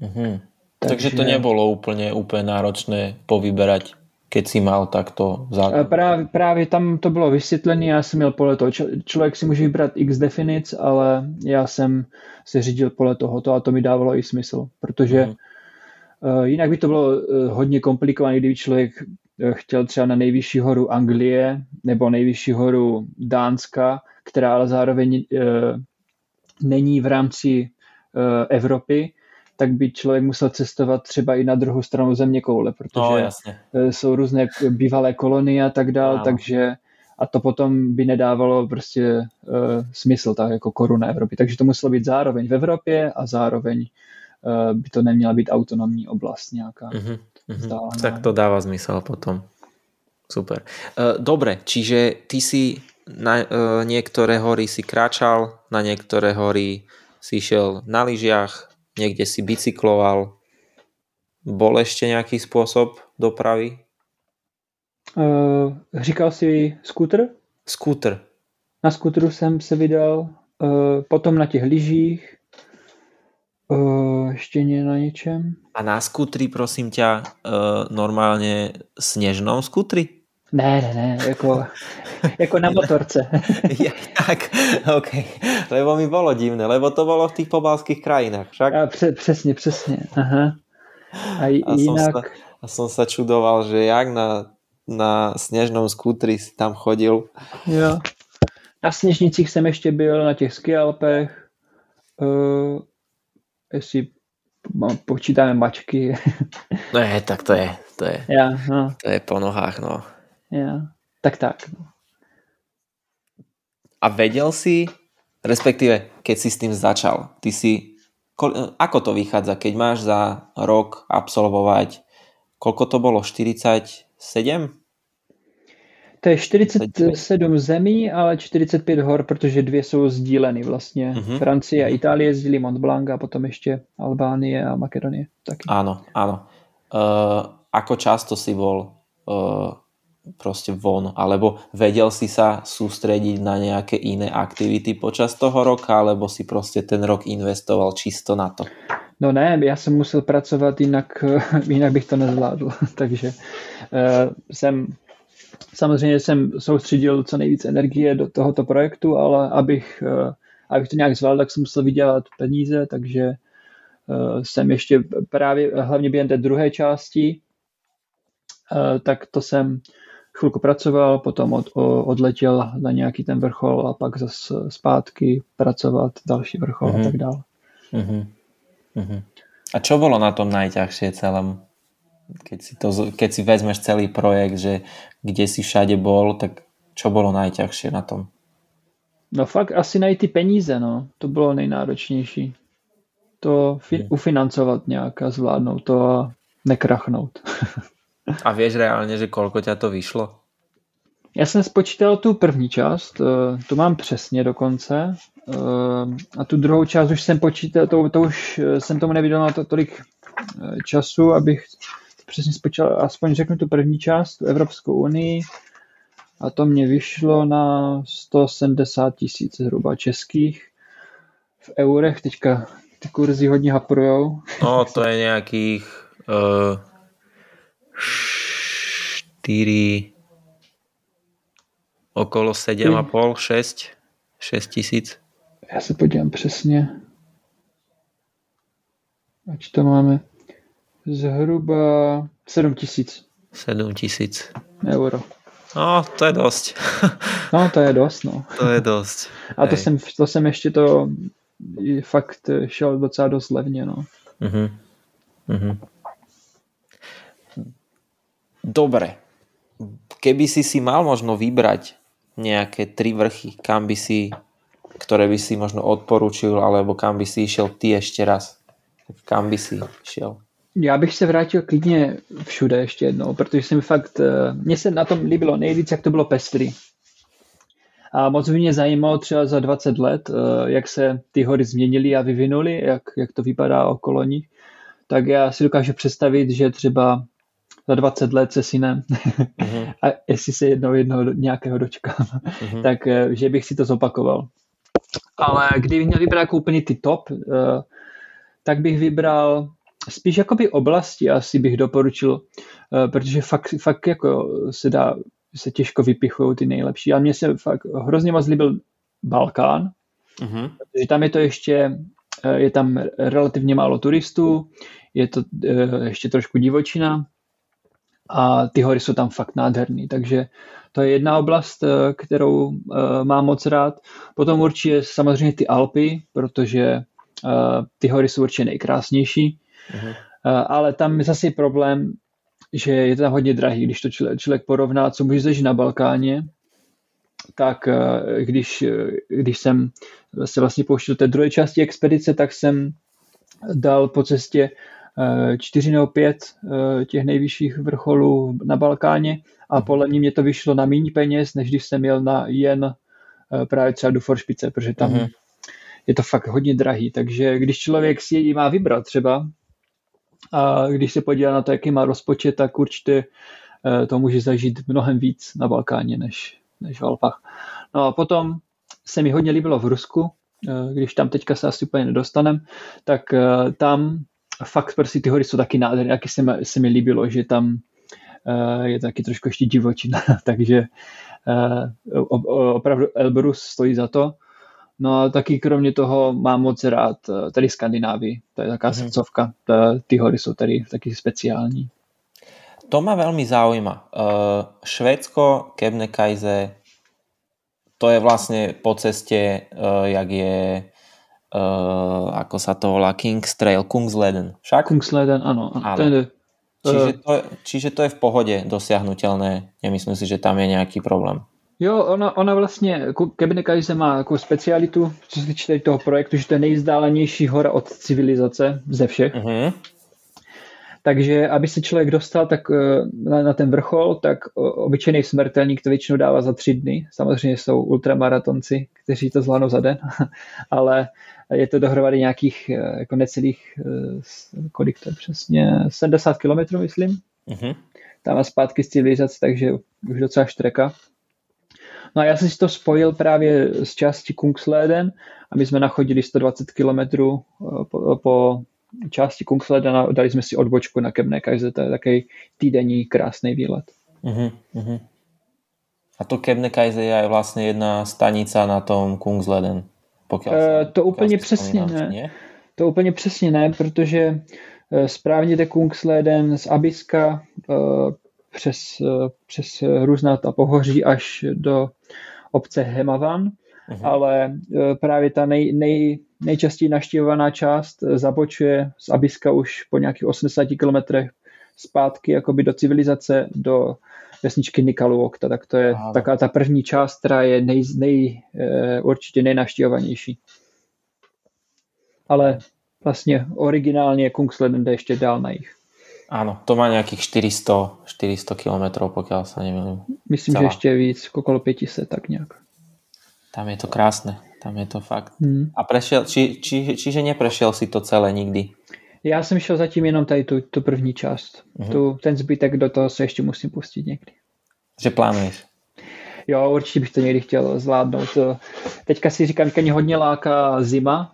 Mm-hmm. Takže, Takže to nebylo úplně, úplně náročné povyberať, keď si mal takto. Eh, právě, právě tam to bylo vysvětlené, já jsem měl podle toho, člověk si může vybrat x definic, ale já jsem se řídil podle tohoto a to mi dávalo i smysl, protože mm. jinak by to bylo hodně komplikované, kdyby člověk chtěl třeba na nejvyšší horu Anglie nebo nejvyšší horu Dánska, která ale zároveň není v rámci Evropy, tak by člověk musel cestovat třeba i na druhou stranu země koule, protože no, jsou různé bývalé kolonie a tak dál, no. takže a to potom by nedávalo prostě uh, smysl, tak jako koruna Evropy. Takže to muselo být zároveň v Evropě a zároveň uh, by to neměla být autonomní oblast nějaká. Mm-hmm. Mm-hmm. Tak to dáva zmysel potom. Super. Uh, dobre, čiže ty si na uh, niektoré hory si kráčal, na niektoré hory si šiel na lyžiach, niekde si bicykloval. Bol ešte nejaký spôsob dopravy? Uh, říkal si skútr? Skútr. Na skútru jsem se vydal, uh, potom na těch lyžích, Uh, ještě nie na něčem. A na skutri, prosím ťa, uh, normálně sněžnou skutri? Ne, ne, ne, jako, jako na motorce. (laughs) ja, tak, OK. Lebo mi bolo divné, lebo to bolo v tých pobalských krajinách, však? A pře, přesně, přesně, aha. A, a jinak... Som sa, a som sa čudoval, že jak na, na sněžnou skutri si tam chodil. Jo. Na sněžnicích jsem ještě byl, na těch skialpech. Uh, jestli počítáme mačky. Ne, tak to je, to je, ja, no. to je po nohách, no. Ja, tak tak. A vedel si, respektíve, keď si s tým začal, ty si, ako to vychádza, keď máš za rok absolvovať, koľko to bolo, 47? To je 47 zemí, ale 45 hor, protože dvě jsou sdíleny vlastně. Uh-huh. Francie a mhm. Itálie sdílí Mont Blanc a potom ještě Albánie a Makedonie. Taky. Áno, áno. Uh, ako často si bol uh, proste von, alebo vedel si sa sústrediť na nejaké iné aktivity počas toho roka, alebo si proste ten rok investoval čisto na to? No ne, já jsem musel pracovat, jinak, (laughs) jinak bych to nezvládl. (laughs) Takže uh, jsem samozřejmě jsem soustředil co nejvíc energie do tohoto projektu, ale abych, uh, abych to nějak zvládl, tak jsem musel vydělat peníze, takže uh, jsem ještě právě hlavně během té druhé části, uh, tak to jsem chvilku pracoval, potom od, odletěl na nějaký ten vrchol a pak zase zpátky pracovat další vrchol mm-hmm. a mhm. tak dále. Mm-hmm. Uh-huh. A čo bolo na tom najťažšie celom? Keď si, to, keď si vezmeš celý projekt, že kde si všade bol, tak čo bolo najťažšie na tom? No fakt asi najít ty peníze, no. To bylo nejnáročnější. To fi- hmm. ufinancovat nějak a zvládnout to a nekrachnout. (laughs) a vieš reálně, že kolko ťa to vyšlo? Já jsem spočítal tu první část, eh, tu mám přesně dokonce. Eh, a tu druhou část už jsem počítal, to, to už eh, jsem tomu nevěděl to tolik času, abych přesně spočítal, aspoň řeknu tu první část, tu Evropskou unii. A to mě vyšlo na 170 tisíc zhruba českých. V eurech teďka ty kurzy hodně haprujou. No, to je nějakých uh, 4 okolo 7,5, 6, 6 tisíc. Já se podívám přesně. Ať to máme zhruba 7 tisíc. 7 tisíc. Euro. No, to je dost. (laughs) no, to je dost, no. To je dost. A to jsem, to jsem ještě to fakt šel docela dost levně, no. Uh-huh. Uh-huh. Dobre. Keby si si mal možno vybrať nejaké tri vrchy, kam by si, ktoré by si možno odporučil, alebo kam by si išiel ty ešte raz? Kam by si šiel? Já bych se vrátil klidně všude ještě jednou, protože jsem fakt, eh, mně se na tom líbilo nejvíc, jak to bylo pestrý. A moc by mě zajímalo třeba za 20 let, eh, jak se ty hory změnily a vyvinuly, jak, jak to vypadá okolo nich. Tak já si dokážu představit, že třeba za 20 let se synem uh-huh. (laughs) a jestli se jednou jednoho nějakého dočkám, uh-huh. tak eh, že bych si to zopakoval. Ale kdybych měl vybrat jako úplně ty top, uh, tak bych vybral spíš jakoby oblasti asi bych doporučil, uh, protože fakt, fakt jako se dá, se těžko vypichují ty nejlepší. A mně se fakt hrozně moc líbil Balkán, uh-huh. protože tam je to ještě, je tam relativně málo turistů, je to ještě trošku divočina, a ty hory jsou tam fakt nádherný, takže to je jedna oblast, eh, kterou eh, mám moc rád. Potom určitě samozřejmě ty Alpy, protože eh, ty hory jsou určitě nejkrásnější, uh-huh. ale tam je zase problém, že je to tam hodně drahý, když to člověk, člověk porovná, co může zažít na Balkáně, tak když, když jsem se vlastně pouštěl do té druhé části expedice, tak jsem dal po cestě čtyři nebo pět eh, těch nejvyšších vrcholů na Balkáně a mhm. podle mě mě to vyšlo na méně peněz, než když jsem jel na jen eh, právě třeba do Foršpice, protože tam mm-hmm. je to fakt hodně drahý, takže když člověk si ji má vybrat třeba a když se podívá na to, jaký má rozpočet, tak určitě eh, to může zažít mnohem víc na Balkáně než, než v Alpách. No a potom se mi hodně líbilo v Rusku, když tam teďka se asi úplně nedostanem, tak tam fakt prostě ty hory jsou taky nádherné, taky se mi, se mi líbilo, že tam uh, je taky trošku ještě divočina, (laughs) takže uh, opravdu Elbrus stojí za to. No a taky kromě toho mám moc rád uh, tady Skandinávii, to je taká mm-hmm. srdcovka, ty hory jsou tady taky speciální. To ma veľmi zaujíma. Uh, Švédsko, Kebnekaise, to je vlastne po ceste, uh, jak je uh, ako sa to volá, King's Trail, Kungsleden. Však? Kungsleden, áno. áno. Ten je, čiže, to, čiže to je v pohode dosiahnutelné. Nemyslím si, že tam je nejaký problém. Jo, ona, ona vlastně, Kebnekaise má jako specialitu, co se týče toho projektu, že to je nejzdálenější hora od civilizace ze všech. Uh-huh. Takže aby se člověk dostal tak eh, na, na ten vrchol, tak obyčejný smrtelník to většinou dává za tři dny. Samozřejmě jsou ultramaratonci, kteří to zvládnou za den, (laughs) ale je to dohromady nějakých eh, jako necelých, eh, kolik to je přesně, 70 km, myslím. Uh-huh. Tam a zpátky z civilizace, takže už docela štreka. No a já jsem si to spojil právě z části Kungsleden a my jsme nachodili 120 km po, po části Kungsleden a dali jsme si odbočku na Kebnekaise, to je takový týdenní krásný výlet. Uh-huh, uh-huh. A to Kebnekaise je aj vlastně jedna stanica na tom Kungsleden. Pokiaľ uh, to úplně přesně ne. To úplně přesně ne, protože správně jde Kungsleden z Abiska přes, přes různá ta pohoří až do obce Hemavan, uh-huh. ale právě ta nej, nej, nejčastěji naštěvovaná část zabočuje z Abiska už po nějakých 80 kilometrech zpátky jakoby do civilizace, do vesničky Nikaluokta, tak to je Aha. taková ta první část, která je nej, nej, e, určitě nejnaštěvovanější. Ale vlastně originálně Kungsleden jde ještě dál na jich. Áno, to má nejakých 400, 400 km, pokiaľ sa nemýlim. Myslím, Celá. že ešte víc, okolo 500, tak nejak. Tam je to krásne, tam je to fakt. Hmm. A prešiel, či, či, čiže neprešiel si to celé nikdy? Já jsem šel zatím jenom tady tu, tu první část. Uh-huh. Tu, ten zbytek do toho se ještě musím pustit někdy. Že plánuješ? Jo, určitě bych to někdy chtěl zvládnout. Teďka si říkám, že mě hodně láká zima,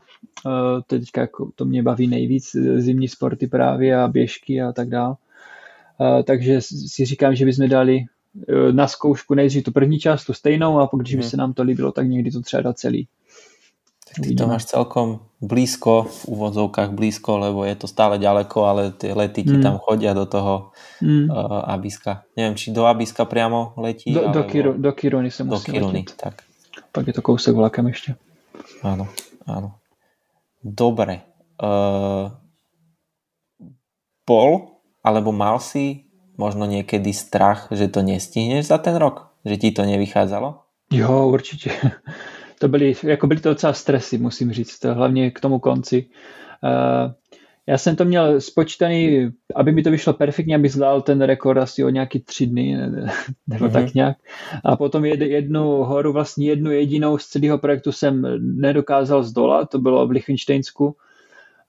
to teďka jako, to mě baví nejvíc, zimní sporty právě a běžky a tak dále. Uh, takže si říkám, že bychom dali uh, na zkoušku nejdřív tu první část, tu stejnou a pokud by mhm. se nám to líbilo, tak někdy to třeba dát celý. Ty to máš celkom blízko, v úvodzovkách blízko, lebo je to stále ďaleko, ale ty letiky mm. tam chodia do toho mm. uh, Abiska. Neviem, či do Abiska priamo letí? Do, alebo... do, Kiru, do Kiruny se musí Do Kiruny, tak. Pak je to kousek vlakem ještě. Áno, áno. Dobre. Uh, bol alebo mal si možno niekedy strach, že to nestihneš za ten rok? Že ti to nevychádzalo? Jo, určitě. (laughs) To byly, jako byly to docela stresy, musím říct, hlavně k tomu konci. Uh, já jsem to měl spočítaný, aby mi to vyšlo perfektně, abych zvládl ten rekord asi o nějaký tři dny, nebo mm-hmm. tak nějak. A potom jednu horu, vlastně jednu jedinou z celého projektu jsem nedokázal zdolat, to bylo v Lichtensteinsku.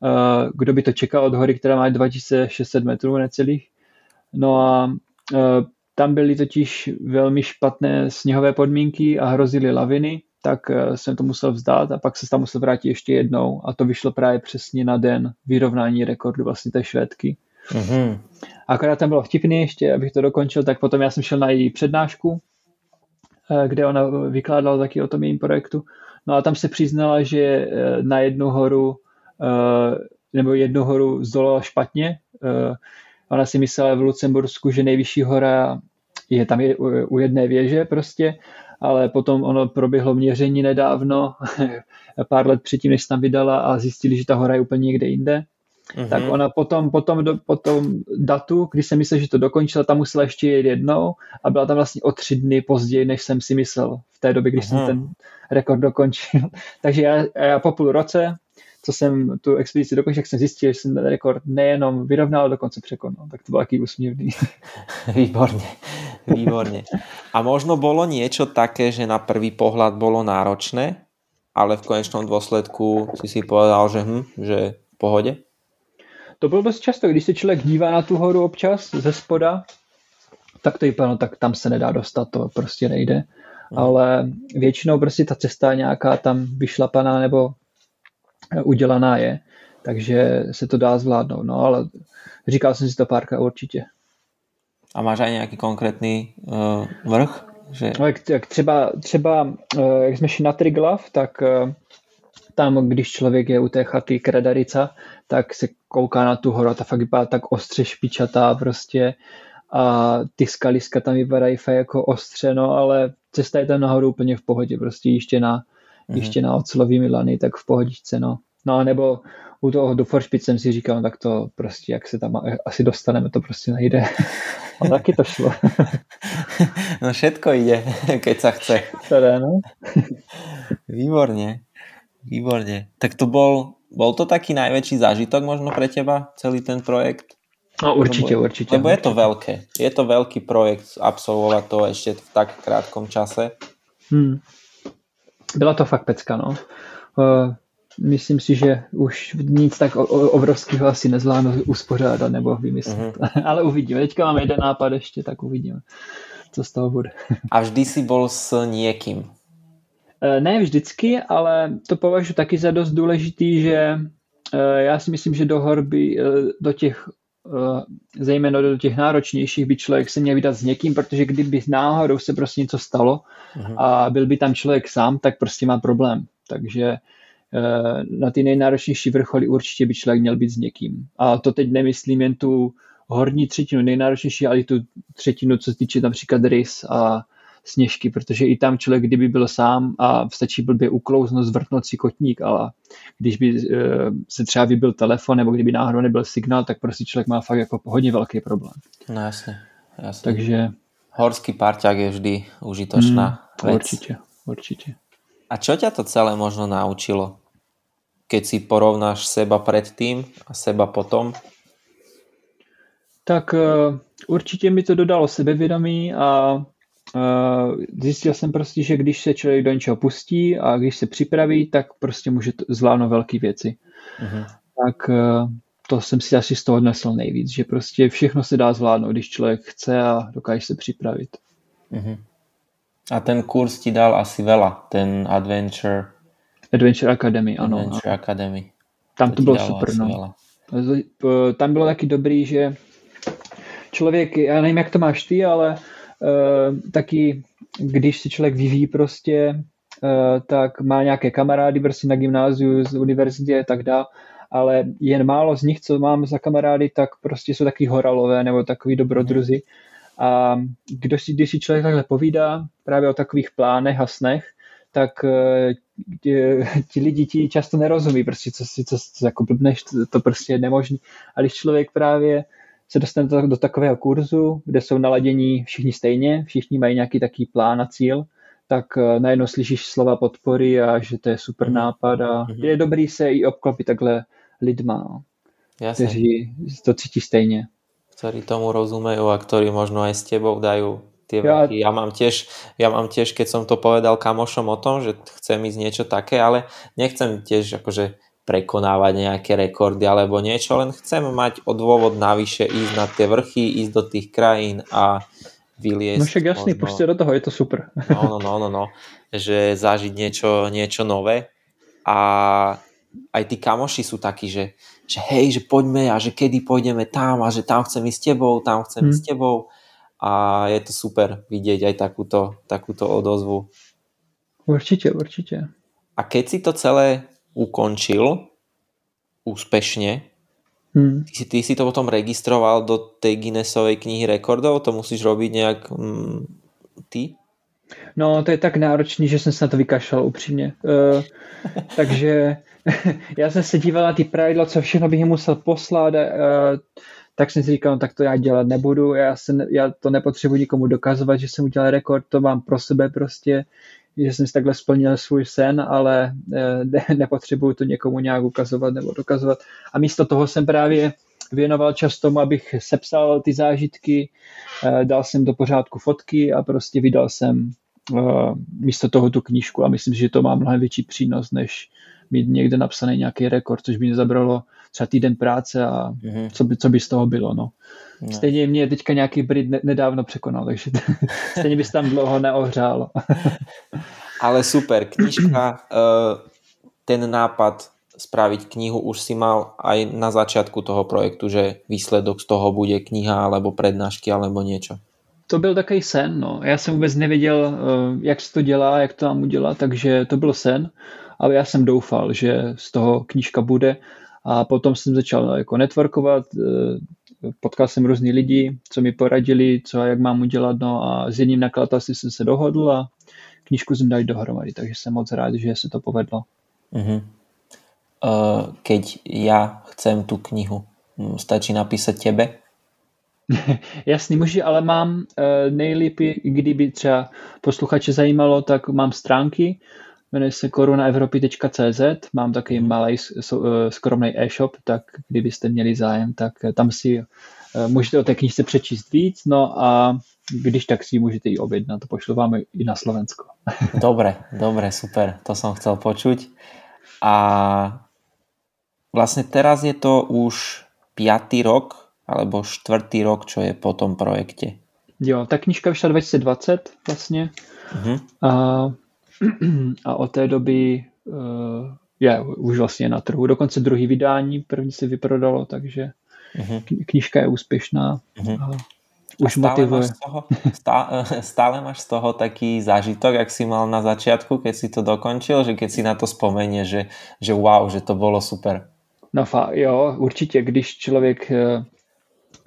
Eh, kdo by to čekal od hory, která má 2600 metrů necelých. No a eh, tam byly totiž velmi špatné sněhové podmínky a hrozily laviny tak eh, jsem to musel vzdát a pak se tam musel vrátit ještě jednou a to vyšlo právě přesně na den vyrovnání rekordu vlastně té švédky. Mm-hmm. Akorát tam bylo vtipný ještě, abych to dokončil, tak potom já jsem šel na její přednášku, eh, kde ona vykládala taky o tom jejím projektu. No a tam se přiznala, že eh, na jednu horu nebo jednu horu zdolala špatně. Ona si myslela v Lucembursku, že nejvyšší hora je tam je u jedné věže prostě ale potom ono proběhlo měření nedávno, (laughs) pár let předtím, než se tam vydala a zjistili, že ta hora je úplně někde jinde. Mm-hmm. Tak ona potom, potom, do, potom datu, když jsem myslel, že to dokončila, tam musela ještě jet jednou a byla tam vlastně o tři dny později, než jsem si myslel v té době, když mm-hmm. jsem ten rekord dokončil. (laughs) Takže já, já po půl roce co jsem tu expedici dokončil, jak jsem zjistil, že jsem ten rekord nejenom vyrovnal, ale dokonce překonal. Tak to bylo taký úsměvný. (laughs) Výborně, výborně. A možno bolo niečo také, že na prvý pohľad bolo náročné, ale v konečnom dôsledku si si povedal, že, hm, že v pohode? To bylo dost často, když se člověk dívá na tu horu občas ze spoda, tak to vypadá, no, tak tam se nedá dostat, to prostě nejde. Hmm. Ale většinou prostě ta cesta nějaká tam vyšlapaná nebo udělaná je, takže se to dá zvládnout. No ale říkal jsem si to párka určitě. A máš aj nějaký konkrétní uh, vrch? Že... No, jak, jak třeba, třeba uh, jak jsme šli na Triglav, tak uh, tam, když člověk je u té chaty Kredarica, tak se kouká na tu horu, ta fakt vypadá tak ostře špičatá prostě a ty skaliska tam vypadají fakt jako ostře, no ale cesta je tam nahoru úplně v pohodě, prostě ještě na, mm-hmm. ještě na ocelovými lany, tak v pohodičce, no. No a nebo u toho do Foršpic jsem si říkal, no, tak to prostě, jak se tam asi dostaneme, to prostě nejde. A taky to šlo. (laughs) no všetko ide, keď sa chce. Teda, no. Výborně, výborně. Tak to bol, bol to taký najväčší zážitok možno pre teba, celý ten projekt? No určitě, lebo, určitě. Lebo je to veľké. Je to veľký projekt absolvovat to ještě v tak krátkom čase. Hmm. Byla to fakt pecka, no. Uh, myslím si, že už nic tak obrovského asi nezvládnu uspořádat nebo vymyslet. Mm-hmm. (laughs) Ale uvidíme. Teďka mám jeden nápad ještě, tak uvidíme, co z toho bude. (laughs) A vždy si bol s někým? Uh, ne vždycky, ale to považuji taky za dost důležitý, že já si myslím, že do horby, do těch zejména do těch náročnějších by člověk se měl vydat s někým, protože kdyby náhodou se prostě něco stalo uh-huh. a byl by tam člověk sám, tak prostě má problém. Takže na ty nejnáročnější vrcholy určitě by člověk měl být s někým. A to teď nemyslím jen tu horní třetinu nejnáročnější, ale i tu třetinu, co se týče například rys a sněžky, protože i tam člověk, kdyby byl sám a stačí blbě uklouznout, zvrtnout si kotník, ale když by e, se třeba vybil telefon nebo kdyby náhodou nebyl signál, tak prostě člověk má fakt jako hodně velký problém. No jasně, jasně. Takže... Horský parťák je vždy užitočná mm, vec. Určitě, určitě. A čo ťa to celé možno naučilo? Keď si porovnáš seba predtým a seba potom? Tak uh, určitě mi to dodalo sebevědomí a zjistil jsem prostě, že když se člověk do něčeho pustí a když se připraví, tak prostě může zvládnout velké věci. Uh-huh. Tak e, to jsem si asi z toho odnesl nejvíc, že prostě všechno se dá zvládnout, když člověk chce a dokáže se připravit. Uh-huh. A ten kurz ti dal asi vela, ten Adventure... Adventure Academy, ano. Adventure Academy. Tam to, to bylo super, no. Vela. Tam bylo taky dobrý, že člověk, já nevím, jak to máš ty, ale uh, taky, když si člověk vyvíjí prostě, uh, tak má nějaké kamarády prostě na gymnáziu, z univerzitě a tak dále, ale jen málo z nich, co mám za kamarády, tak prostě jsou taky horalové nebo takový dobrodruzi. A když si, když si člověk takhle povídá právě o takových plánech a snech, tak ti, (laughs) ti lidi ti často nerozumí, prostě co si, co, co jako blbneš, to, to prostě je nemožný. A když člověk právě se dostanete do takového kurzu, kde jsou naladění všichni stejně, všichni mají nějaký taký plán a cíl, tak eh, najednou slyšíš slova podpory a že to je super mhm. nápad a mm-hmm. je dobrý se i obklopit takhle lidma, kteří to cítí stejně. Ktorí tomu rozumejú a ktorí možno aj s tebou dajú tie ja, Ja mám, tiež, ja mám tiež, keď som to povedal kamošom o tom, že chcem ísť niečo také, ale nechcem tiež akože prekonávať nejaké rekordy alebo niečo, len chcem mať o dôvod navyše ísť na tie vrchy, ísť do tých krajín a vyliesť. No však jasný, možno... do toho, je to super. No, no, no, no, no, že zažiť niečo, niečo nové a aj tí kamoši sú takí, že, že hej, že poďme a že kedy pôjdeme tam a že tam chcem ísť s tebou, tam chcem hmm. ísť s tebou a je to super vidieť aj takúto, takúto odozvu. Určite, určite. A keď si to celé ukončil úspešne, hmm. ty, si, ty si to potom registroval do tej Guinnessovej knihy rekordov? To musíš robiť nejak mm, ty? No, to je tak náročný, že jsem se na to vykašlal upřímně. Uh, (laughs) takže (laughs) já jsem se díval na ty pravidla, co všechno bych musel poslat, uh, tak jsem si říkal, no, tak to já dělat nebudu, já, se, já to nepotřebuji nikomu dokazovat, že jsem udělal rekord, to mám pro sebe prostě, že jsem si takhle splnil svůj sen, ale eh, ne, (laughs) nepotřebuju to někomu nějak ukazovat nebo dokazovat. A místo toho jsem právě věnoval čas tomu, abych sepsal ty zážitky, eh, dal jsem do pořádku fotky a prostě vydal jsem eh, místo toho tu knížku a myslím, že to má mnohem větší přínos, než mít někde napsaný nějaký rekord, což by mě zabralo třeba týden práce a mm-hmm. co, by, co by z toho bylo. No. No. Stejně mě teďka nějaký Brit nedávno překonal, takže (laughs) stejně bys tam dlouho neohřál. (laughs) Ale super, knižka, eh, ten nápad spraviť knihu už si mal aj na začiatku toho projektu, že výsledok z toho bude kniha alebo prednášky alebo niečo. To byl takový sen, no. Já jsem vůbec nevěděl, eh, jak se to dělá, jak to mám udělat, takže to byl sen, ale já jsem doufal, že z toho knížka bude a potom jsem začal jako networkovat, eh, potkal jsem různý lidi, co mi poradili, co a jak mám udělat, no a s jedním nakladatelství jsem se dohodl a knížku jsem dali dohromady, takže jsem moc rád, že se to povedlo. Uh-huh. Uh, keď já chcem tu knihu, hm, stačí napísat tebe? (laughs) Jasný, může, ale mám uh, nejlíp, kdyby třeba posluchače zajímalo, tak mám stránky, jmenuje se korunaevropy.cz, mám takový mhm. malý eh, skromný e-shop, tak kdybyste měli zájem, tak eh, tam si eh, můžete o té knižce přečíst víc, no a když tak si můžete ji objednat, to pošlu vám i na Slovensko. (laughs) Dobre, dobre, super, to som chcel počuť. A vlastne teraz je to už piatý rok, alebo štvrtý rok, čo je po tom projekte. Jo, ta knižka vyšla 2020 vlastně. Uh-huh. A a od té doby uh, je už vlastně na trhu. Dokonce druhý vydání, první se vyprodalo, takže uh-huh. knižka je úspěšná. Uh-huh. Už stále motivuje. Máš z toho, stále, stále máš z toho taký zážitok, jak si mal na začiatku, keď si to dokončil, že keď si na to vzpomenie, že, že wow, že to bylo super. No jo, určitě, když člověk eh,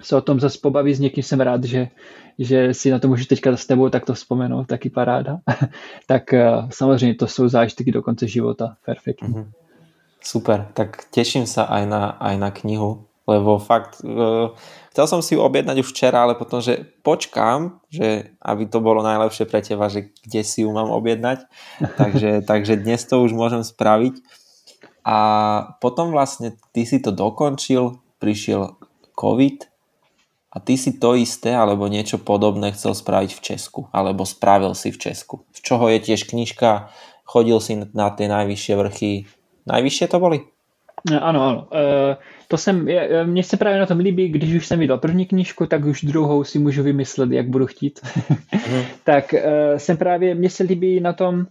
se o tom zase pobaví s někým, jsem rád, že, že si na to můžu teďka s tebou takto vzpomenout, taky paráda. (laughs) tak eh, samozřejmě to jsou zážitky do konce života, perfektní. Mm-hmm. Super, tak těším se aj na, aj na knihu, lebo fakt uh, chcel som si ju objednať už včera, ale potom, že počkám, že aby to bolo najlepšie pre teba, že kde si ju mám objednať, (laughs) takže, takže dnes to už môžem spraviť. A potom vlastne ty si to dokončil, prišiel COVID a ty si to isté alebo niečo podobné chcel spraviť v Česku, alebo spravil si v Česku. Z čoho je tiež knižka, chodil si na tie najvyššie vrchy. Najvyššie to boli? Ano, ano. E, to jsem, mně se právě na tom líbí, když už jsem vydal první knížku, tak už druhou si můžu vymyslet, jak budu chtít. Mm. (laughs) tak e, jsem právě, mně se líbí na tom,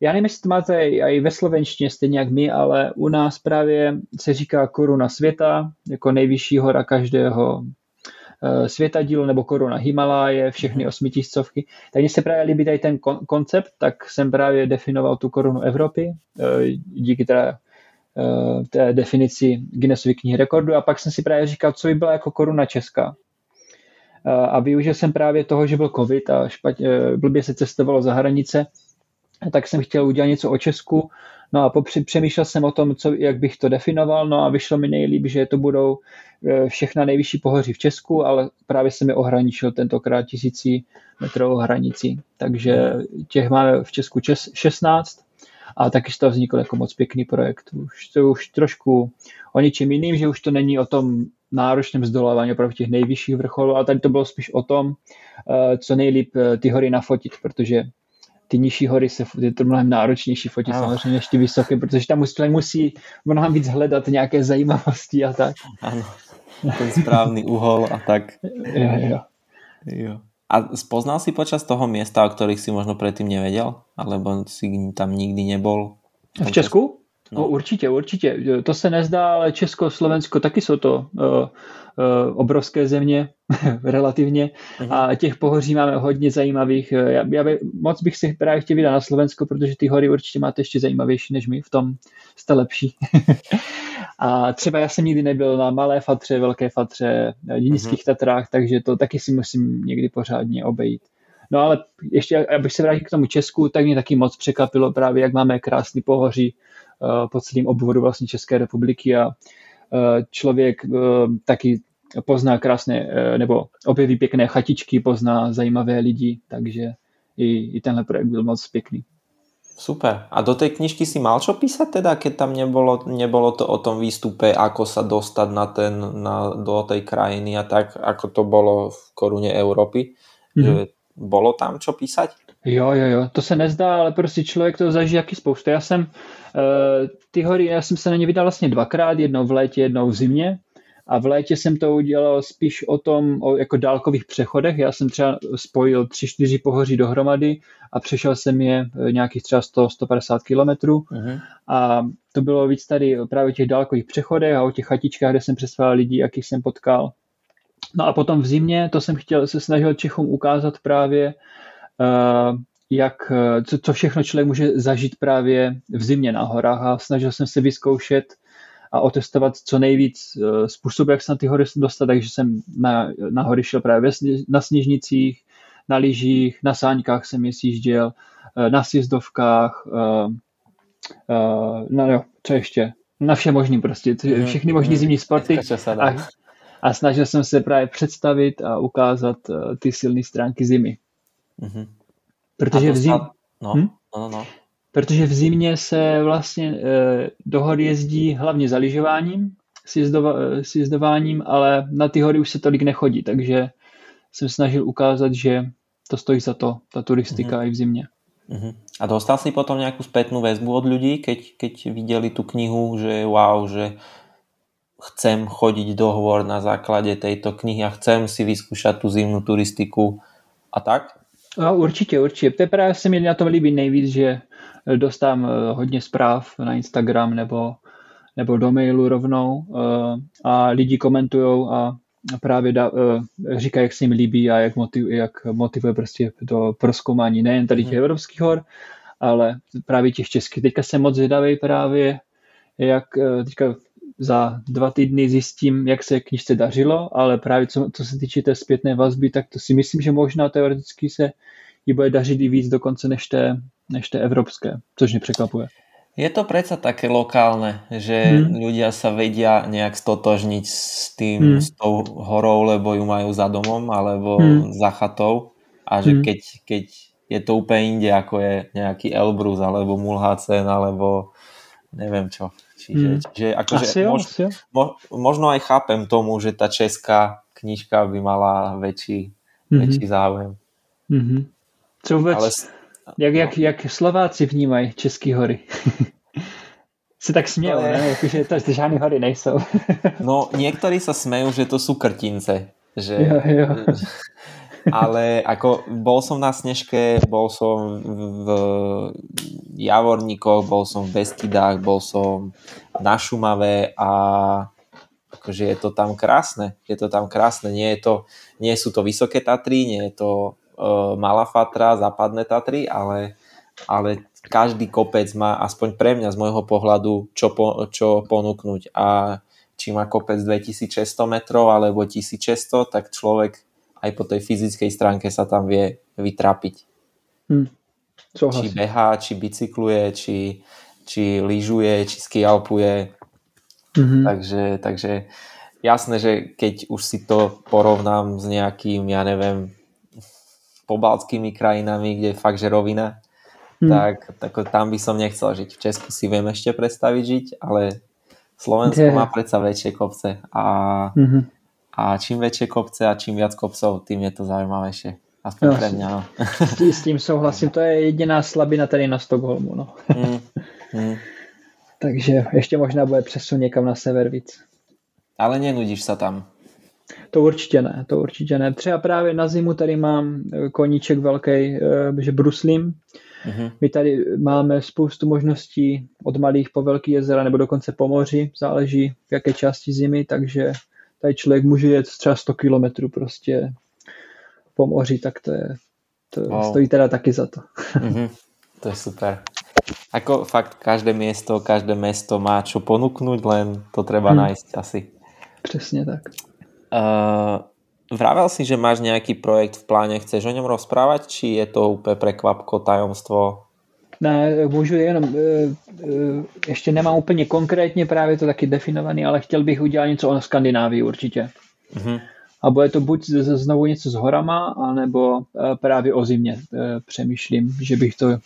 já nevím, jestli to máte i ve slovenštině stejně jak my, ale u nás právě se říká koruna světa, jako nejvyšší hora každého e, světadílu nebo koruna Himaláje, všechny osmitisícovky. Tak mně se právě líbí tady ten koncept, tak jsem právě definoval tu korunu Evropy, e, díky teda Eh, té definici Guinnessovy knihy rekordu a pak jsem si právě říkal, co by byla jako koruna česká. Eh, a využil jsem právě toho, že byl covid a špatně, eh, blbě se cestovalo za hranice, tak jsem chtěl udělat něco o Česku. No a popři, přemýšlel jsem o tom, co, jak bych to definoval, no a vyšlo mi nejlíp, že to budou všechna nejvyšší pohoří v Česku, ale právě se mi ohraničil tentokrát tisící metrovou hranicí. Takže těch máme v Česku 16 a taky toho vznikl jako moc pěkný projekt. Už to už trošku o něčem jiným, že už to není o tom náročném zdolování opravdu těch nejvyšších vrcholů, ale tady to bylo spíš o tom, eh, co nejlíp eh, ty hory nafotit, protože ty nižší hory se je to mnohem náročnější fotit ano. samozřejmě než ty vysoké, protože tam musí, musí mnohem víc hledat nějaké zajímavosti a tak. Ano, ten správný úhol a tak. jo, jo. jo. A spoznal si počas toho miesta, o ktorých si možno predtým nevedel? Alebo si tam nikdy nebol? V Česku? No. no určitě, určitě. To se nezdá, ale Česko, Slovensko taky jsou to uh, uh, obrovské země (laughs) relativně uh-huh. a těch pohoří máme hodně zajímavých. Já, já by, moc bych si právě chtěl vydat na Slovensko, protože ty hory určitě máte ještě zajímavější než my, v tom jste lepší. (laughs) a třeba já jsem nikdy nebyl na Malé Fatře, Velké Fatře, Nízkých uh-huh. Tatrách, takže to taky si musím někdy pořádně obejít. No ale ještě, abych se vrátil k tomu Česku, tak mě taky moc překvapilo právě, jak máme krásný pohoří, Eh, po celém obvodu vlastně České republiky a eh, člověk eh, taky pozná krásné, nebo objeví pěkné chatičky, pozná zajímavé lidi, takže i, i tenhle projekt byl moc pěkný. Super. A do tej knižky si mal čo písať teda, keď tam nebolo, nebolo to o tom výstupe, ako sa dostať na ten, na, do tej krajiny a tak, ako to bolo v korune Európy? Mm-hmm. Že bolo tam čo písať? Jo, jo, jo, to se nezdá, ale prostě člověk to zažije jaký spoustu. Já jsem uh, ty hory, já jsem se na ně vydal vlastně dvakrát, jednou v létě, jednou v zimě. A v létě jsem to udělal spíš o tom, o jako dálkových přechodech. Já jsem třeba spojil tři, čtyři pohoří dohromady a přešel jsem je eh, nějakých třeba 100-150 kilometrů. Uh-huh. A to bylo víc tady právě o těch dálkových přechodech a o těch chatičkách, kde jsem přesval lidí, jakých jsem potkal. No a potom v zimě, to jsem chtěl, se snažil Čechům ukázat právě, jak, eh, co, co všechno člověk může zažít právě v zimě na horách. A snažil jsem se vyzkoušet a otestovat co nejvíc eh, způsobů, jak se na ty hory dostat, takže jsem na, na hory šel právě na sněžnicích, na lyžích, na sáňkách jsem je sjížděl, na sjezdovkách, no jo, co ještě, na vše možný prostě, mhm, všechny možný mhm. zimní sporty. A, a snažil jsem se právě představit a ukázat ty silné stránky zimy. Mm-hmm. Protože v zimě... No, hm? no, no, no. Protože v zimě se vlastně e, do hory jezdí hlavně za lyžováním, eh, sjezdováním, ale na ty hory už se tolik nechodí, takže jsem snažil ukázat, že to stojí za to, ta turistika mm-hmm. i v zimě. Mm-hmm. A dostal si potom nějakou zpětnou väzbu od lidí, keď, keď viděli tu knihu, že wow, že chcem chodiť do hôr na základe tejto knihy a chcem si vyskúšať tú zimnú turistiku a tak? No, určitě, určitě. To je právě se mi na tom líbí nejvíc, že dostám eh, hodně zpráv na Instagram nebo, nebo do mailu rovnou eh, a lidi komentují a právě da, eh, říkají, jak se jim líbí a jak, motiv, jak motivuje prostě do proskoumání nejen tady těch hmm. evropských hor, ale právě těch českých. Teďka jsem moc zvědavý právě, jak teďka za dva týdny zjistím, jak se knižce dařilo, ale právě co, co se týče té zpětné vazby, tak to si myslím, že možná teoreticky se jí bude dařit i víc dokonce než té, než té evropské, což mě překvapuje. Je to predsa také lokálne, že hmm. ľudia sa vedia nejak stotožniť s tým, hmm. s tou horou, lebo ju majú za domom alebo hmm. za chatou a že hmm. keď, keď je to úplne inde, ako je nejaký Elbrus alebo Mulhacen alebo neviem čo. Čiže, hmm. čiže akože asi jo, mož, asi jo. Mo, možno aj chápem tomu, že tá česká knižka by mala väčší, hmm. väčší záujem. Hmm. Co vůbec, Ale, jak, jak, no. jak Slováci vnímají České hory? (laughs) si tak směl, je... ne? Jakože to žádné hory nejsou. no, niektorí sa smejú, že to sú krtince. Že, jo, jo. Ale ako bol som na Snežke, bol som v Javorníkoch, bol som v Beskydách, bol som na Šumave a akože je to tam krásne. Je to tam krásne. Nie, je to, nie sú to vysoké Tatry, nie je to uh, Malá Fatra, západné Tatry, ale, ale každý kopec má aspoň pre mňa z môjho pohľadu čo, po, čo ponúknuť a či má kopec 2600 metrov alebo 1600, tak človek aj po tej fyzickej stránke sa tam vie vytrapiť. Hmm. Či behá, či bicykluje, či, či lyžuje, či skialpuje. Mm-hmm. Takže, takže jasné, že keď už si to porovnám s nejakým, ja neviem, pobaltskými krajinami, kde je fakt že rovina, hmm. tak, tak tam by som nechcel žiť. V Česku si viem ešte predstaviť žiť, ale Slovensko yeah. má predsa väčšie kopce a mm-hmm a čím väčšie kopce a čím viac kopcov, tým je to zaujímavejšie. Aspoň no, pre mňa, no. S tím souhlasím, to je jediná slabina tady na Stockholmu, no. Mm, mm. Takže ještě možná bude přesun někam na sever víc. Ale nenudíš se tam. To určitě ne, to určitě ne. Třeba právě na zimu tady mám eh, koníček velký, eh, že bruslím. Mm-hmm. My tady máme spoustu možností od malých po velký jezera nebo dokonce po moři, záleží v jaké části zimy, takže tady člověk může jet třeba 100 kilometrů prostě po moři, tak to je, to wow. stojí teda taky za to. Mm-hmm. To je super. Ako fakt každé město, každé město má čo ponúknuť, len to treba hmm. nájsť asi. Přesně tak. Uh, vravel si, že máš nějaký projekt v pláne, chceš o něm rozprávať, či je to úplně prekvapko, tajomstvo? Ne, můžu jenom, e, e, ještě nemám úplně konkrétně právě to taky definovaný, ale chtěl bych udělat něco o Skandinávii určitě. Mm-hmm. A bude to buď znovu něco s horama, anebo e, právě o zimě přemýšlím, že bych to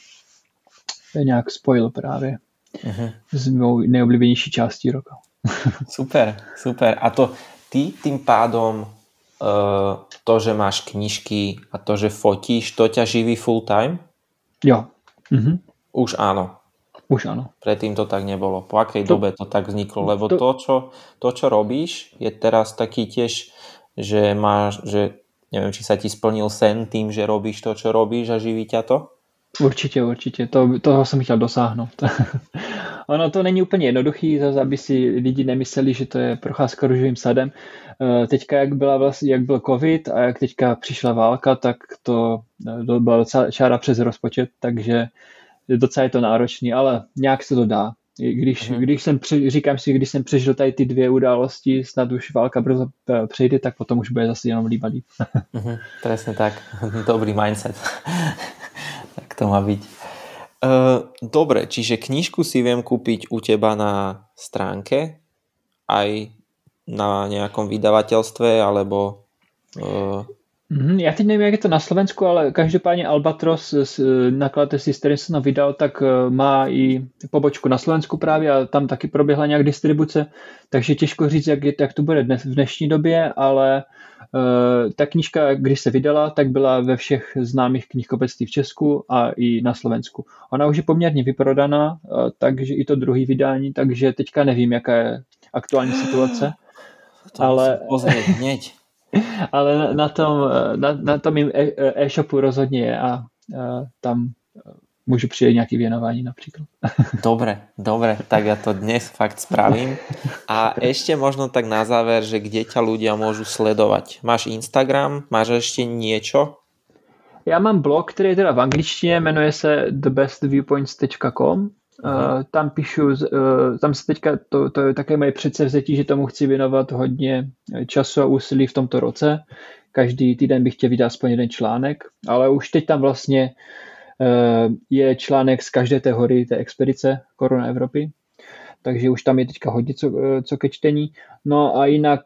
nějak spojil právě mm-hmm. s mou nejoblíbenější částí roka. (laughs) super, super. A to ty tým pádom to, že máš knižky a to, že fotíš, to ťa živí full time? Jo, Mm-hmm. Už áno. Už áno. Predtým to tak nebolo. Po akej to, dobe to tak vzniklo? Lebo to, to, čo, to, čo robíš, je teraz taký tiež, že máš, že neviem, či sa ti splnil sen tým, že robíš to, čo robíš a živí ťa to? Určitě, určitě. To, toho jsem chtěl dosáhnout. (laughs) ono to není úplně jednoduchý, zase aby si lidi nemysleli, že to je procházka růžovým sadem. Eh, teďka, jak, byla vlastně, jak byl covid a jak teďka přišla válka, tak to, eh, to byla docela čára přes rozpočet, takže docela je to náročný, ale nějak se to dá. Když, mm. když jsem, říkám si, když jsem přežil tady ty dvě události, snad už válka brzo eh, přejde, tak potom už bude zase jenom líba líp. mm, presne tak. (laughs) Dobrý mindset. (laughs) tak to má byť. Uh, dobre, čiže knižku si viem kúpiť u teba na stránke, aj na nějakom vydavatelstve, alebo... Uh... Já teď nevím, jak je to na Slovensku, ale každopádně Albatros, nakladatelství, s kterým jsem vydal, tak eh, má i pobočku na Slovensku právě a tam taky proběhla nějak distribuce, takže těžko říct, jak, je, jak to bude dnes, v dnešní době, ale uh, ta knížka, když se vydala, tak byla ve všech známých knihkupectví v Česku a i na Slovensku. Ona už je poměrně vyprodaná, uh, takže i to druhý vydání, takže teďka nevím, jaká je aktuální situace. To ale... pozrieť hneď. Ale na, tom, na, na tom e, e-shopu rozhodně je a, a tam můžu přijít nějaký věnování například. (laughs) Dobre, dobre, tak ja to dnes fakt spravím. A ešte možno tak na záver, že kde ťa ľudia môžu sledovať? Máš Instagram? Máš ešte niečo? Já mám blog, který je teda v angličtině, jmenuje se thebestviewpoints.com. Uh, tam píšu, uh, tam se teďka, to, to je také moje předsevzetí, že tomu chci věnovat hodně času a úsilí v tomto roce. Každý týden bych chtěl vydat aspoň jeden článek, ale už teď tam vlastně uh, je článek z každé té hory, té expedice Koruna Evropy takže už tam je teďka hodně co, eh, co ke čtení. No a jinak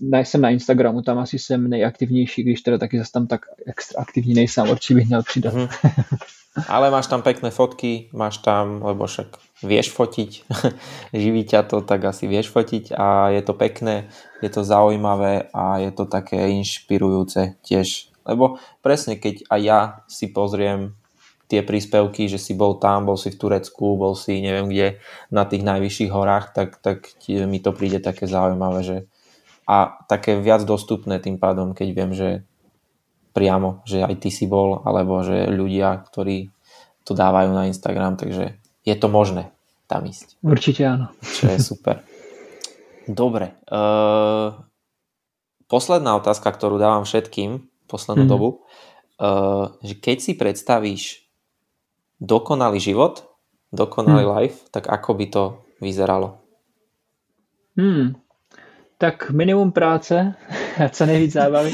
ne, eh, jsem na Instagramu, tam asi jsem nejaktivnější, když teda taky zase tam tak extra aktivní nejsem, určitě bych měl přidat. Mm-hmm. (laughs) Ale máš tam pekné fotky, máš tam, lebo však vieš fotiť, (laughs) živí ťa to, tak asi vieš fotiť a je to pekné, je to zaujímavé a je to také inšpirujúce tiež. Lebo presne keď aj ja si pozriem tie príspevky, že si bol tam, bol si v Turecku, bol si neviem kde na tých najvyšších horách, tak, tak mi to príde také zaujímavé, že a také viac dostupné tým pádom, keď viem, že priamo, že aj ty si bol, alebo že ľudia, ktorí to dávajú na Instagram, takže je to možné tam ísť. Určite áno. Čo je super. Dobre. Uh, posledná otázka, ktorú dávam všetkým poslednú mm. dobu, uh, že keď si predstavíš dokonalý život, dokonalý hmm. life, tak ako by to vyzeralo? Hmm. Tak minimum práce (laughs) co nejvíc zábavy.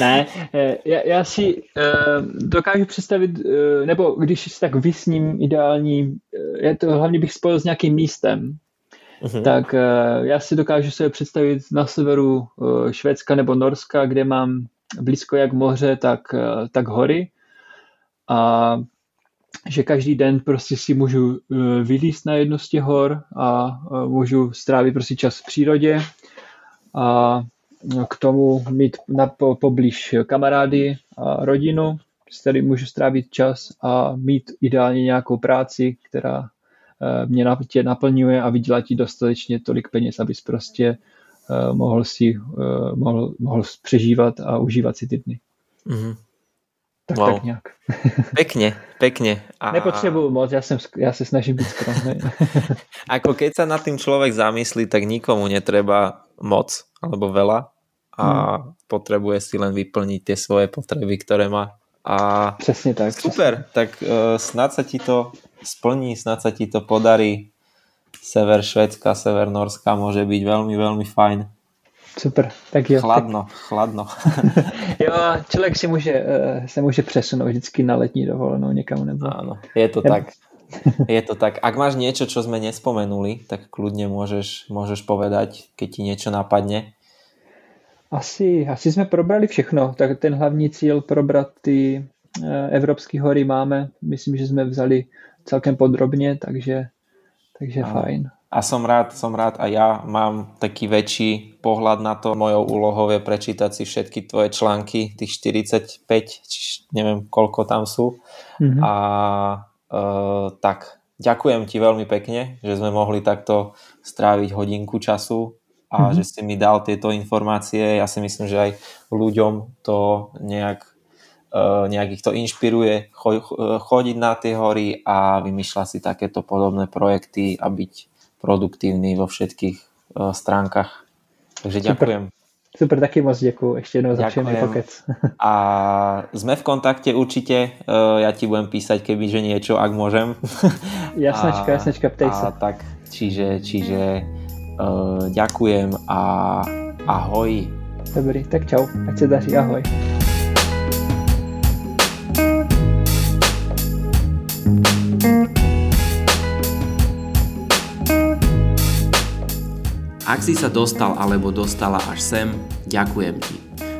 ne, eh, já, já si uh, dokážu představit, uh, nebo když si tak vysním ideální, uh, je to hlavně bych spojil s nějakým místem, uh-huh. tak uh, já si dokážu se představit na severu uh, Švédska nebo Norska, kde mám blízko jak moře, tak, uh, tak hory. A že každý den prostě si můžu vylíst na jednu z těch hor a můžu strávit prostě čas v přírodě a k tomu mít na, po, poblíž kamarády a rodinu, s kterým můžu strávit čas a mít ideálně nějakou práci, která eh, mě tě naplňuje a vydělá ti dostatečně tolik peněz, abys prostě mohl si mohl, mohl přežívat a užívat si ty dny. Mm-hmm. Tak, wow. tak nějak. (laughs) Pekne, pekne. A... Nepotřebuju moc, já, jsem, já se snažím být skromný. (laughs) Ako keď sa nad tým človek zamyslí, tak nikomu netreba moc alebo veľa a hmm. potrebuje si len vyplniť tie svoje potreby, ktoré má. A přesně tak. Super, přesně. tak uh, snad sa ti to splní, snad sa ti to podarí. Sever Švedska, sever Norska môže byť veľmi, veľmi fajn. Super, tak jo. Chladno, tak... chladno. (laughs) jo, člověk si může, eh, se může přesunout vždycky na letní dovolenou někam nebo... Áno, je to tak. Je to tak. Ak máš niečo, čo sme nespomenuli, tak kľudne môžeš, môžeš povedať, keď ti niečo napadne. Asi, asi jsme probrali všechno. Tak ten hlavní cíl probrat ty eh, evropské hory máme. Myslím, že jsme vzali celkem podrobně, takže, takže fajn a som rád, som rád a ja mám taký väčší pohľad na to. Mojou úlohou je prečítať si všetky tvoje články, tých 45, či neviem koľko tam sú. Mm-hmm. A e, tak, ďakujem ti veľmi pekne, že sme mohli takto stráviť hodinku času a mm-hmm. že si mi dal tieto informácie. Ja si myslím, že aj ľuďom to nejak e, nejak ich to inšpiruje chodiť na tie hory a vymýšľať si takéto podobné projekty a byť produktívny vo všetkých uh, stránkach. Takže Super. ďakujem. Super, taky moc děkuji ještě jednou za příjemný pokec. (laughs) A sme v kontakte určite, uh, ja ti budem písať, keby že niečo, ak môžem. Jasnečka, (laughs) a, jasnečka, ptej sa. tak, čiže, čiže uh, ďakujem a ahoj. Dobrý, tak čau, ať se daří, ahoj. Ak si sa dostal alebo dostala až sem, ďakujem ti.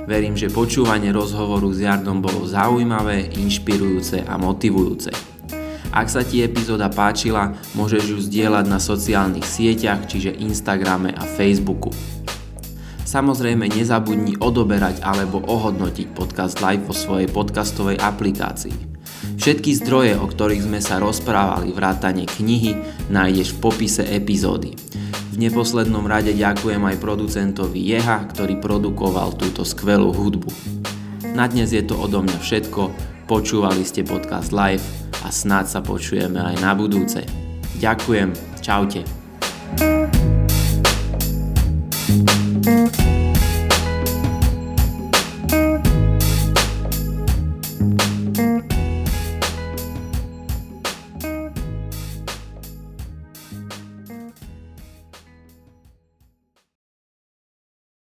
Verím, že počúvanie rozhovoru s Jardom bolo zaujímavé, inšpirujúce a motivujúce. Ak sa ti epizóda páčila, môžeš ju zdieľať na sociálnych sieťach, čiže Instagrame a Facebooku. Samozrejme nezabudni odoberať alebo ohodnotiť podcast live vo svojej podcastovej aplikácii. Všetky zdroje, o ktorých sme sa rozprávali vrátane knihy, nájdeš v popise epizódy. V neposlednom rade ďakujem aj producentovi Jeha, ktorý produkoval túto skvelú hudbu. Na dnes je to odo mňa všetko, počúvali ste podcast live, a snad sa počujeme aj na budúce. Ďakujem, čaute. thank you